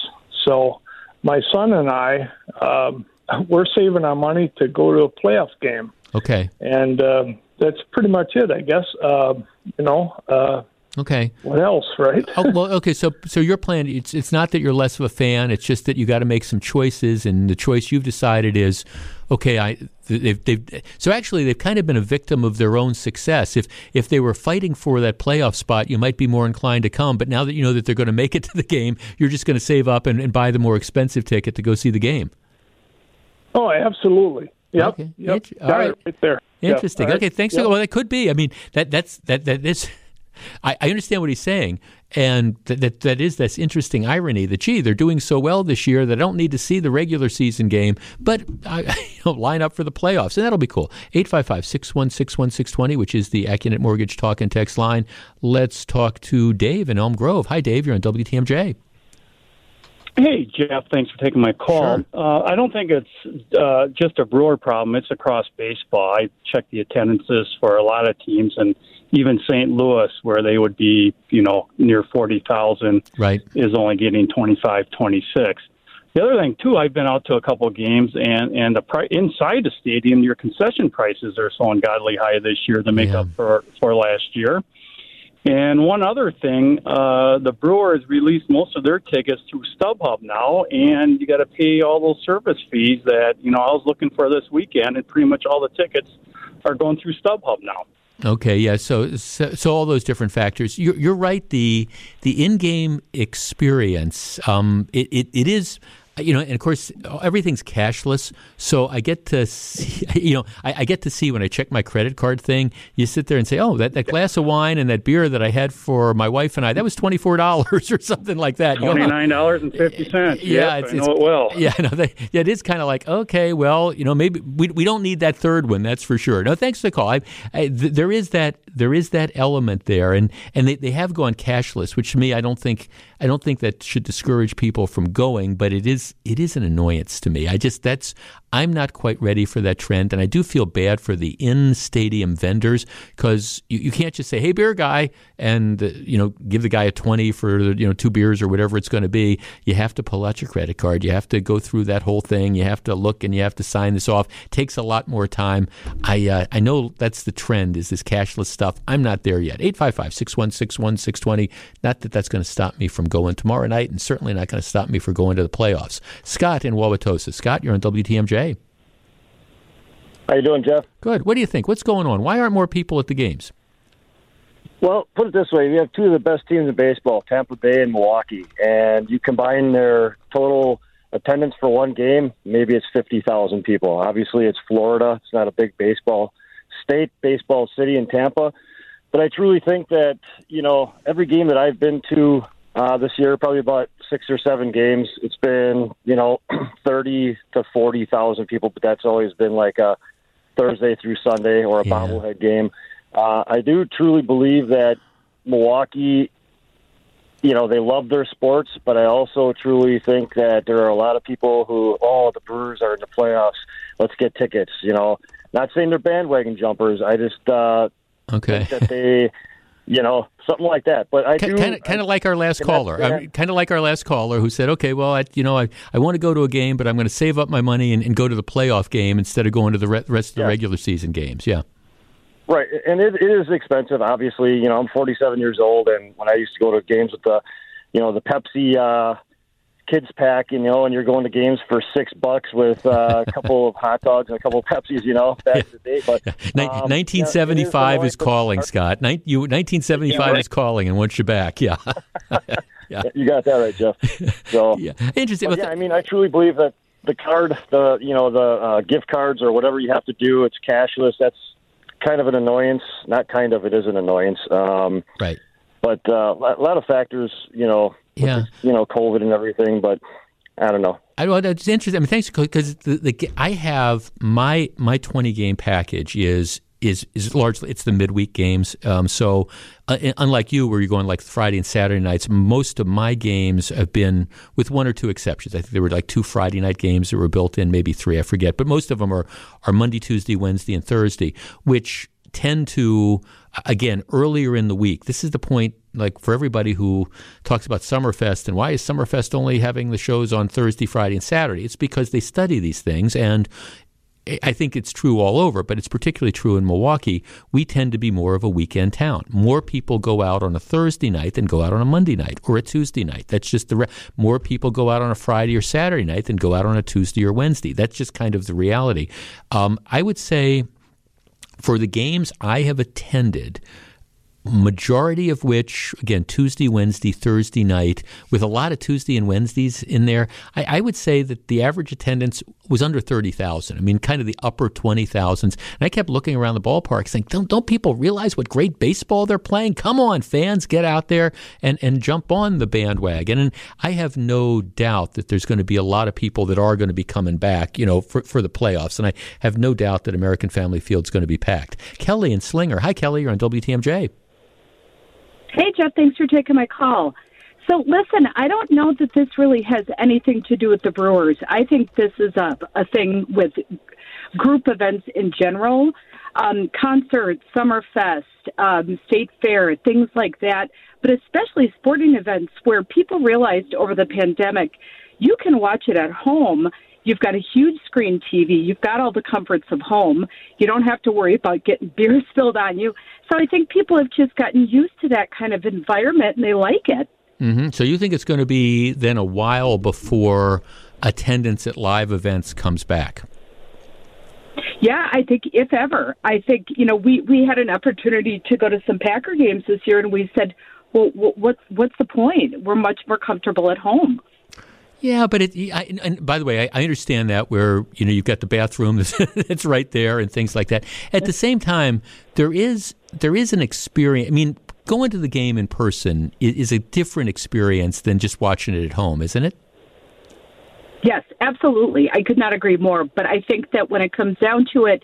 So my son and I, um, *laughs* we're saving our money to go to a playoff game. Okay. And um, that's pretty much it, I guess. Uh, you know. Uh, okay. What else, right? oh, well, *laughs* okay. So, so your plan it's it's not that you're less of a fan. It's just that you got to make some choices, and the choice you've decided is, okay, I they've, they've so actually they've kind of been a victim of their own success. If if they were fighting for that playoff spot, you might be more inclined to come. But now that you know that they're going to make it to the game, you're just going to save up and, and buy the more expensive ticket to go see the game. Oh, absolutely. Yep. Okay. Yep. All right. right there. Interesting. Yep. Okay. Thanks. For, well, that could be. I mean, that that's that that is. *laughs* I, I understand what he's saying, and that, that that is that's interesting irony. That gee, they're doing so well this year that I don't need to see the regular season game, but I *laughs* you know, line up for the playoffs, and that'll be cool. 855-616-1620, which is the Accunet Mortgage talk and text line. Let's talk to Dave in Elm Grove. Hi, Dave. You're on WTMJ. Hey, Jeff. Thanks for taking my call. Sure. Uh, I don't think it's uh, just a Brewer problem. It's across baseball. I checked the attendances for a lot of teams, and even St. Louis, where they would be, you know, near 40,000, Right. is only getting 25, 26. The other thing, too, I've been out to a couple of games, and, and the pri- inside the stadium, your concession prices are so ungodly high this year to make Yeah. up for, for last year. And one other thing, uh, the Brewers released most of their tickets through StubHub now, and you got to pay all those service fees that you know I was looking for this weekend, and pretty much all the tickets are going through StubHub now. Okay, yeah. So, so, so all those different factors. You're, you're right. The the in-game experience, um, it, it, it is, you know, and of course everything's cashless. So I get to, see, *laughs* you know, I, I get to see when I check my credit card thing. You sit there and say, oh, that, that glass of wine and that beer that I had for my wife and I, that was twenty four dollars *laughs* or something like that. Twenty nine dollars and fifty *laughs* cents. Yeah, yes, it's, I know it well. Yeah, no, they, yeah, it is kind of like okay, well, you know, maybe we, we don't need that third one. That's for sure. No, thanks for the call. I, I, th- there is that there is that element there, and and they, they have gone cashless, which to me, I don't think I don't think that should discourage people from going, but it is it is an annoyance to me. I just that's I'm not quite ready for that trend, and I do feel bad for the in stadium vendors because you, you can't just say, "Hey, beer guy," and uh, you know give the guy a twenty for you know two beers or whatever it's going to be. You have to pull out your credit card. You have to go through that whole thing. You have to look and you have to sign this off. takes a lot more time. I uh, I know that's the trend is this cashless stuff. I'm not there yet. 855-616-1620. Not that that's going to stop me from going tomorrow night, and certainly not going to stop me from going to the playoffs. Scott in Wauwatosa. Scott, you're on WTMJ. How you doing, Jeff? Good. What do you think? What's going on? Why aren't more people at the games? Well, put it this way: we have two of the best teams in baseball, Tampa Bay and Milwaukee, and you combine their total attendance for one game, maybe it's fifty thousand people. Obviously, it's Florida; it's not a big baseball state, baseball city in Tampa. But I truly think that you know every game that I've been to uh, this year, probably about six or seven games, it's been you know *clears throat* thirty to forty thousand people, but that's always been like a Thursday through Sunday or a Yeah. bobblehead game. Uh, I do truly believe that Milwaukee, you know, they love their sports, but I also truly think that there are a lot of people who, oh, the Brewers are in the playoffs. Let's get tickets. You know, not saying they're bandwagon jumpers. I just uh, Okay. think that they, *laughs* you know, something like that. But I do kind of, kind of like our last caller. and I mean, kind of like our last caller who said, "Okay, well, I, you know, I, I want to go to a game, but I'm going to save up my money and, and go to the playoff game instead of going to the re- rest of the Yeah. regular season games." Yeah. Right, and it, it is expensive. Obviously, you know, I'm 47 years old, and when I used to go to games with the, you know, the Pepsi uh, kids pack, you know, and you're going to games for six bucks with uh, a *laughs* couple of hot dogs and a couple of Pepsis, you know, back in the day. But *laughs* um, 1975 yeah, is, is calling, Scott. Nin- you, 1975 yeah, right. is calling and wants you back. Yeah. *laughs* yeah. You got that right, Jeff. So yeah, interesting. yeah, I mean, I truly believe that the card, the you know, the uh, gift cards or whatever you have to do, it's cashless. That's kind of an annoyance. Not kind of, it is an annoyance. Um, right. But uh, a lot of factors, you know, yeah, the, you know, COVID and everything. But I don't know. I know it's interesting. I mean, thanks because the, the I have my my twenty game package is is is largely it's the midweek games. Um, so uh, unlike you, where you're going like Friday and Saturday nights, most of my games have been with one or two exceptions. I think there were like two Friday night games that were built in, maybe three, I forget. But most of them are are Monday, Tuesday, Wednesday, and Thursday, which tend to again earlier in the week. This is the point like for everybody who talks about Summerfest and why is Summerfest only having the shows on Thursday, Friday, and Saturday? It's because they study these things and I think it's true all over, but it's particularly true in Milwaukee. We tend to be more of a weekend town. More people go out on a Thursday night than go out on a Monday night or a Tuesday night. That's just the re- more people go out on a Friday or Saturday night than go out on a Tuesday or Wednesday. That's just kind of the reality. Um, I would say for the games I have attended, majority of which, again, Tuesday, Wednesday, Thursday night, with a lot of Tuesday and Wednesdays in there, I, I would say that the average attendance was under 30,000. I mean, kind of the upper 20,000s. And I kept looking around the ballpark saying, don't, don't people realize what great baseball they're playing? Come on, fans, get out there and, and jump on the bandwagon. And I have no doubt that there's going to be a lot of people that are going to be coming back, you know, for, for the playoffs. And I have no doubt that American Family Field is going to be packed. Kelly and Slinger. Hi, Kelly. You're on WTMJ. Hey, Jeff, thanks for taking my call. So, listen, I don't know that this really has anything to do with the Brewers. I think this is a, a thing with group events in general um, concerts, Summerfest, um, State Fair, things like that, but especially sporting events where people realized over the pandemic you can watch it at home You've got a huge screen TV. You've got all the comforts of home. You don't have to worry about getting *laughs* beer spilled on you. So I think people have just gotten used to that kind of environment and they like it. Mm-hmm. So you think it's going to be then a while before attendance at live events comes back? Yeah, I think if ever. I think you know we we had an opportunity to go to some Packer games this year, and we said, well, what's what's the point? We're much more comfortable at home. Yeah, but it. I, and by the way, I, I, understand that where you know you've got the bathroom *laughs* that's right there and things like that. At the same time, there is there is an experience. I mean, going to the game in person is, is a different experience than just watching it at home, isn't it? Yes, absolutely. I could not agree more. But I think that when it comes down to it,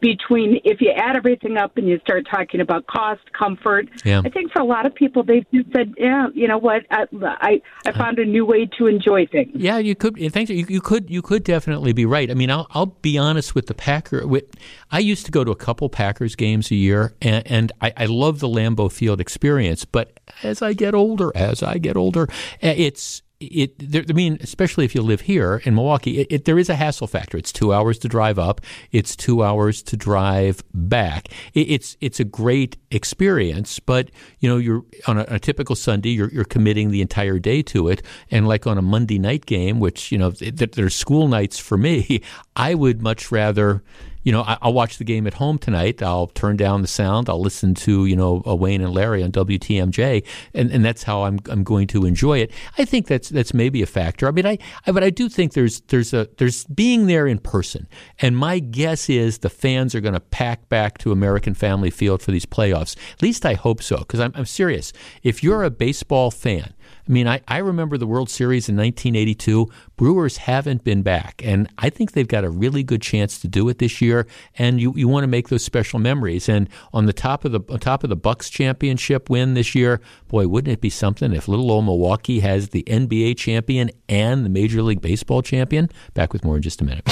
between if you add everything up and you start talking about cost, comfort. Yeah. I think for a lot of people, they've just said, "Yeah, you know what? I I, I found a new way to enjoy things." Yeah, you could. Thanks. You, you could. You could definitely be right. I mean, I'll I'll be honest with the Packer. With, I used to go to a couple Packers games a year, and, and I, I love the Lambeau Field experience. But as I get older, as I get older, eh, it's it, there, I mean, especially if you live here in Milwaukee, it, it, there is a hassle factor. It's two hours to drive up. It's two hours to drive back. it's it's a great experience, but you know, you're on a, a, typical Sunday, you're you're committing the entire day to it, and like on a Monday night game, which you know, there's school nights for me. *laughs* I would much rather you know, I, will watch the game at home tonight. I'll turn down the sound. I'll listen to you know uh, Wayne and Larry on WTMJ, and, and that's how I'm I'm going to enjoy it. I think that's that's maybe a factor. I mean, I, I but I do think there's there's a there's being there in person, and my guess is the fans are going to pack back to American Family Field for these playoffs. At least I hope so, because I'm I'm serious. If you're a baseball fan I mean, I, I remember the World Series in 1982. Brewers haven't been back, and I think they've got a really good chance to do it this year. And you, you want to make those special memories. And on the top of the top of the Bucks championship win this year, boy, wouldn't it be something if little old Milwaukee has the NBA champion and the Major League Baseball champion? Back with more in just a minute.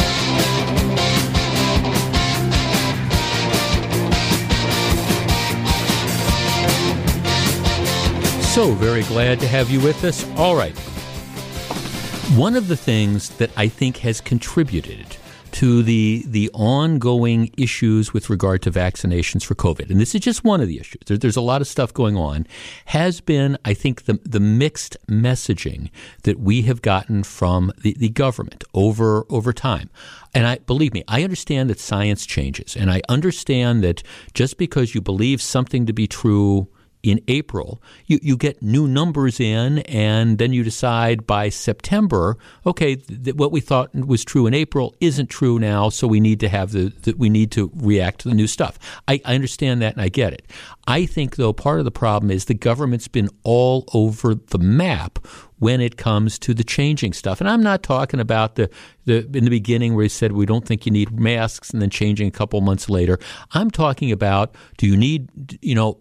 So very glad to have you with us. All right. One of the things that I think has contributed to the the ongoing issues with regard to vaccinations for COVID, and this is just one of the issues. There, there's a lot of stuff going on. Has been, I think, the the mixed messaging that we have gotten from the, the government over over time. And I believe me, I understand that science changes, and I understand that just because you believe something to be true in April, you, you get new numbers in, and then you decide by September, okay, th- what we thought was true in April isn't true now, so we need to have the, the we need to react to the new stuff. I, I understand that and I get it. I think though part of the problem is the government's been all over the map when it comes to the changing stuff. And I'm not talking about the, the in the beginning where he said we don't think you need masks and then changing a couple months later. I'm talking about do you need you know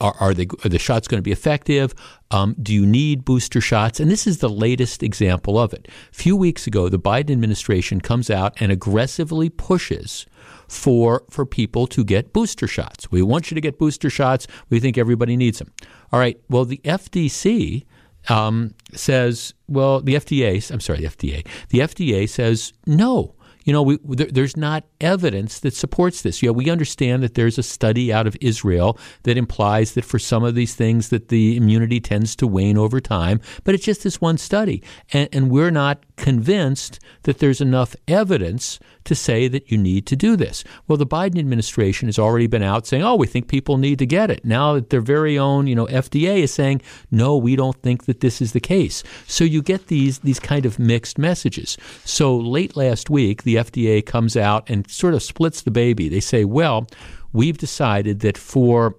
are, are, they, are the shots going to be effective? Um, do you need booster shots? And this is the latest example of it. A few weeks ago, the Biden administration comes out and aggressively pushes for for people to get booster shots. We want you to get booster shots. We think everybody needs them. All right. Well, the FDC um, says, well, the FDA. I'm sorry, the FDA. The FDA says no you know, we, there, there's not evidence that supports this. Yeah, we understand that there's a study out of Israel that implies that for some of these things that the immunity tends to wane over time, but it's just this one study, and, and we're not convinced that there's enough evidence to say that you need to do this. Well, the Biden administration has already been out saying, "Oh, we think people need to get it." Now that their very own, you know, FDA is saying, "No, we don't think that this is the case." So you get these these kind of mixed messages. So late last week, the FDA comes out and sort of splits the baby. They say, "Well, we've decided that for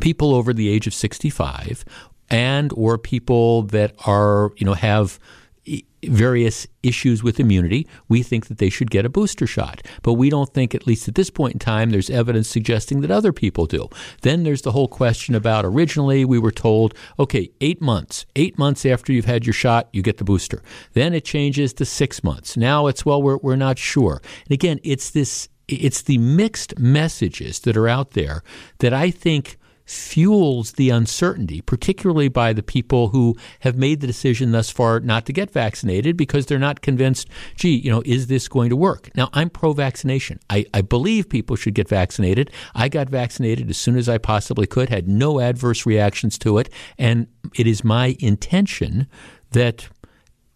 people over the age of 65 and or people that are, you know, have various issues with immunity, we think that they should get a booster shot. But we don't think, at least at this point in time, there's evidence suggesting that other people do. Then there's the whole question about originally we were told, okay, eight months. Eight months after you've had your shot, you get the booster. Then it changes to six months. Now it's, well, we're, we're not sure. And again, it's this, it's the mixed messages that are out there that I think fuels the uncertainty, particularly by the people who have made the decision thus far not to get vaccinated because they're not convinced, gee, you know, is this going to work? Now, I'm pro vaccination. I, I believe people should get vaccinated. I got vaccinated as soon as I possibly could, had no adverse reactions to it, and it is my intention that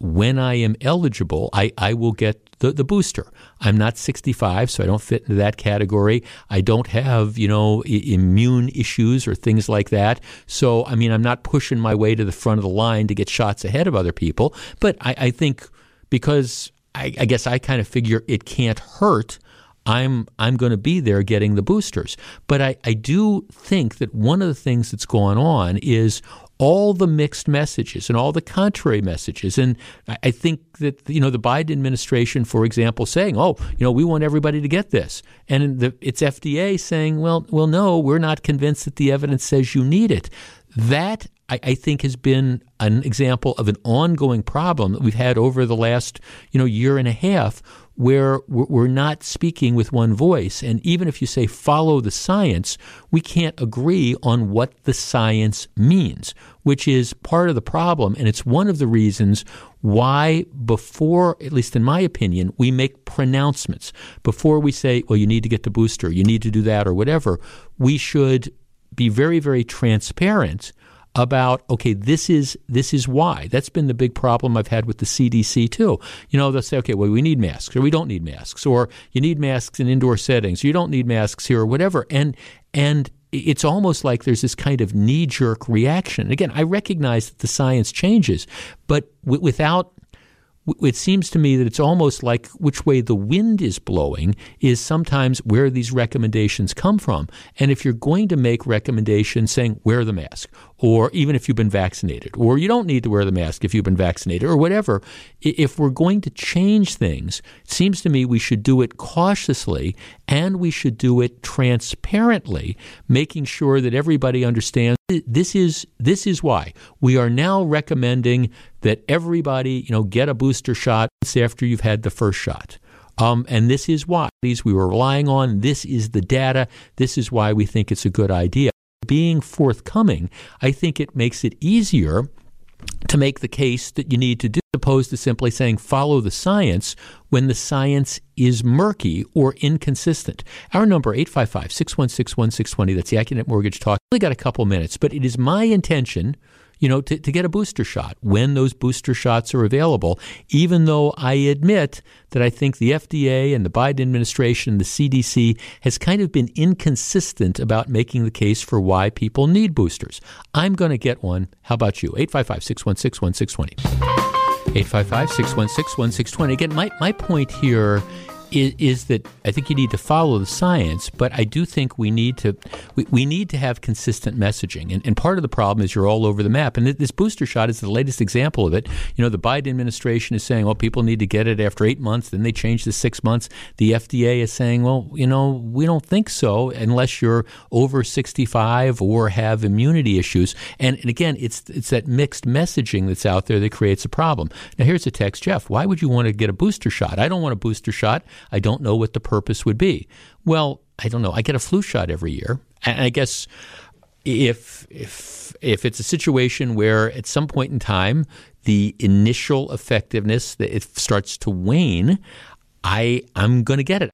when I am eligible, I, I will get the, the booster. I'm not 65, so I don't fit into that category. I don't have, you know, I- immune issues or things like that. So, I mean, I'm not pushing my way to the front of the line to get shots ahead of other people. But I, I think because I, I guess I kind of figure it can't hurt. I'm I'm going to be there getting the boosters. But I, I do think that one of the things that's going on is all the mixed messages and all the contrary messages. And I think that you know the Biden administration, for example, saying, "Oh, you know, we want everybody to get this," and the, it's FDA saying, "Well, well, no, we're not convinced that the evidence says you need it." That I, I think has been an example of an ongoing problem that we've had over the last you know year and a half where we're not speaking with one voice. And even if you say follow the science, we can't agree on what the science means, which is part of the problem. And it's one of the reasons why, before, at least in my opinion, we make pronouncements. Before we say, well, you need to get the booster, you need to do that, or whatever, we should be very, very transparent about okay this is this is why. That's been the big problem I've had with the CDC too. You know they'll say okay well we need masks or we don't need masks or you need masks in indoor settings or you don't need masks here or whatever. And and it's almost like there's this kind of knee jerk reaction. Again I recognize that the science changes but w- without it seems to me that it's almost like which way the wind is blowing is sometimes where these recommendations come from. And if you're going to make recommendations saying wear the mask, or even if you've been vaccinated, or you don't need to wear the mask if you've been vaccinated, or whatever, if we're going to change things, it seems to me we should do it cautiously and we should do it transparently, making sure that everybody understands this is this is why we are now recommending that everybody you know get a booster shot after you've had the first shot. Um, and this is why these we were relying on. This is the data. This is why we think it's a good idea. Being forthcoming, I think it makes it easier to make the case that you need to do, opposed to simply saying follow the science when the science is murky or inconsistent. Our number, 855 616 1620, that's the Accunet Mortgage Talk. We got a couple minutes, but it is my intention you know, to, to get a booster shot when those booster shots are available, even though I admit that I think the FDA and the Biden administration, the CDC, has kind of been inconsistent about making the case for why people need boosters. I'm going to get one. How about you? 855 616 1620. 855 616 1620. Again, my, my point here is, is, that I think you need to follow the science, but I do think we need to we, we need to have consistent messaging. And, and part of the problem is you're all over the map. And this booster shot is the latest example of it. You know, the Biden administration is saying, well, people need to get it after eight months. Then they change to six months. The FDA is saying, well, you know, we don't think so unless you're over 65 or have immunity issues. And, and again, it's it's that mixed messaging that's out there that creates a problem. Now, here's a text, Jeff. Why would you want to get a booster shot? I don't want a booster shot. I don't know what the purpose would be. Well, I don't know. I get a flu shot every year, and I guess if if if it's a situation where at some point in time the initial effectiveness that it starts to wane, I I'm going to get it.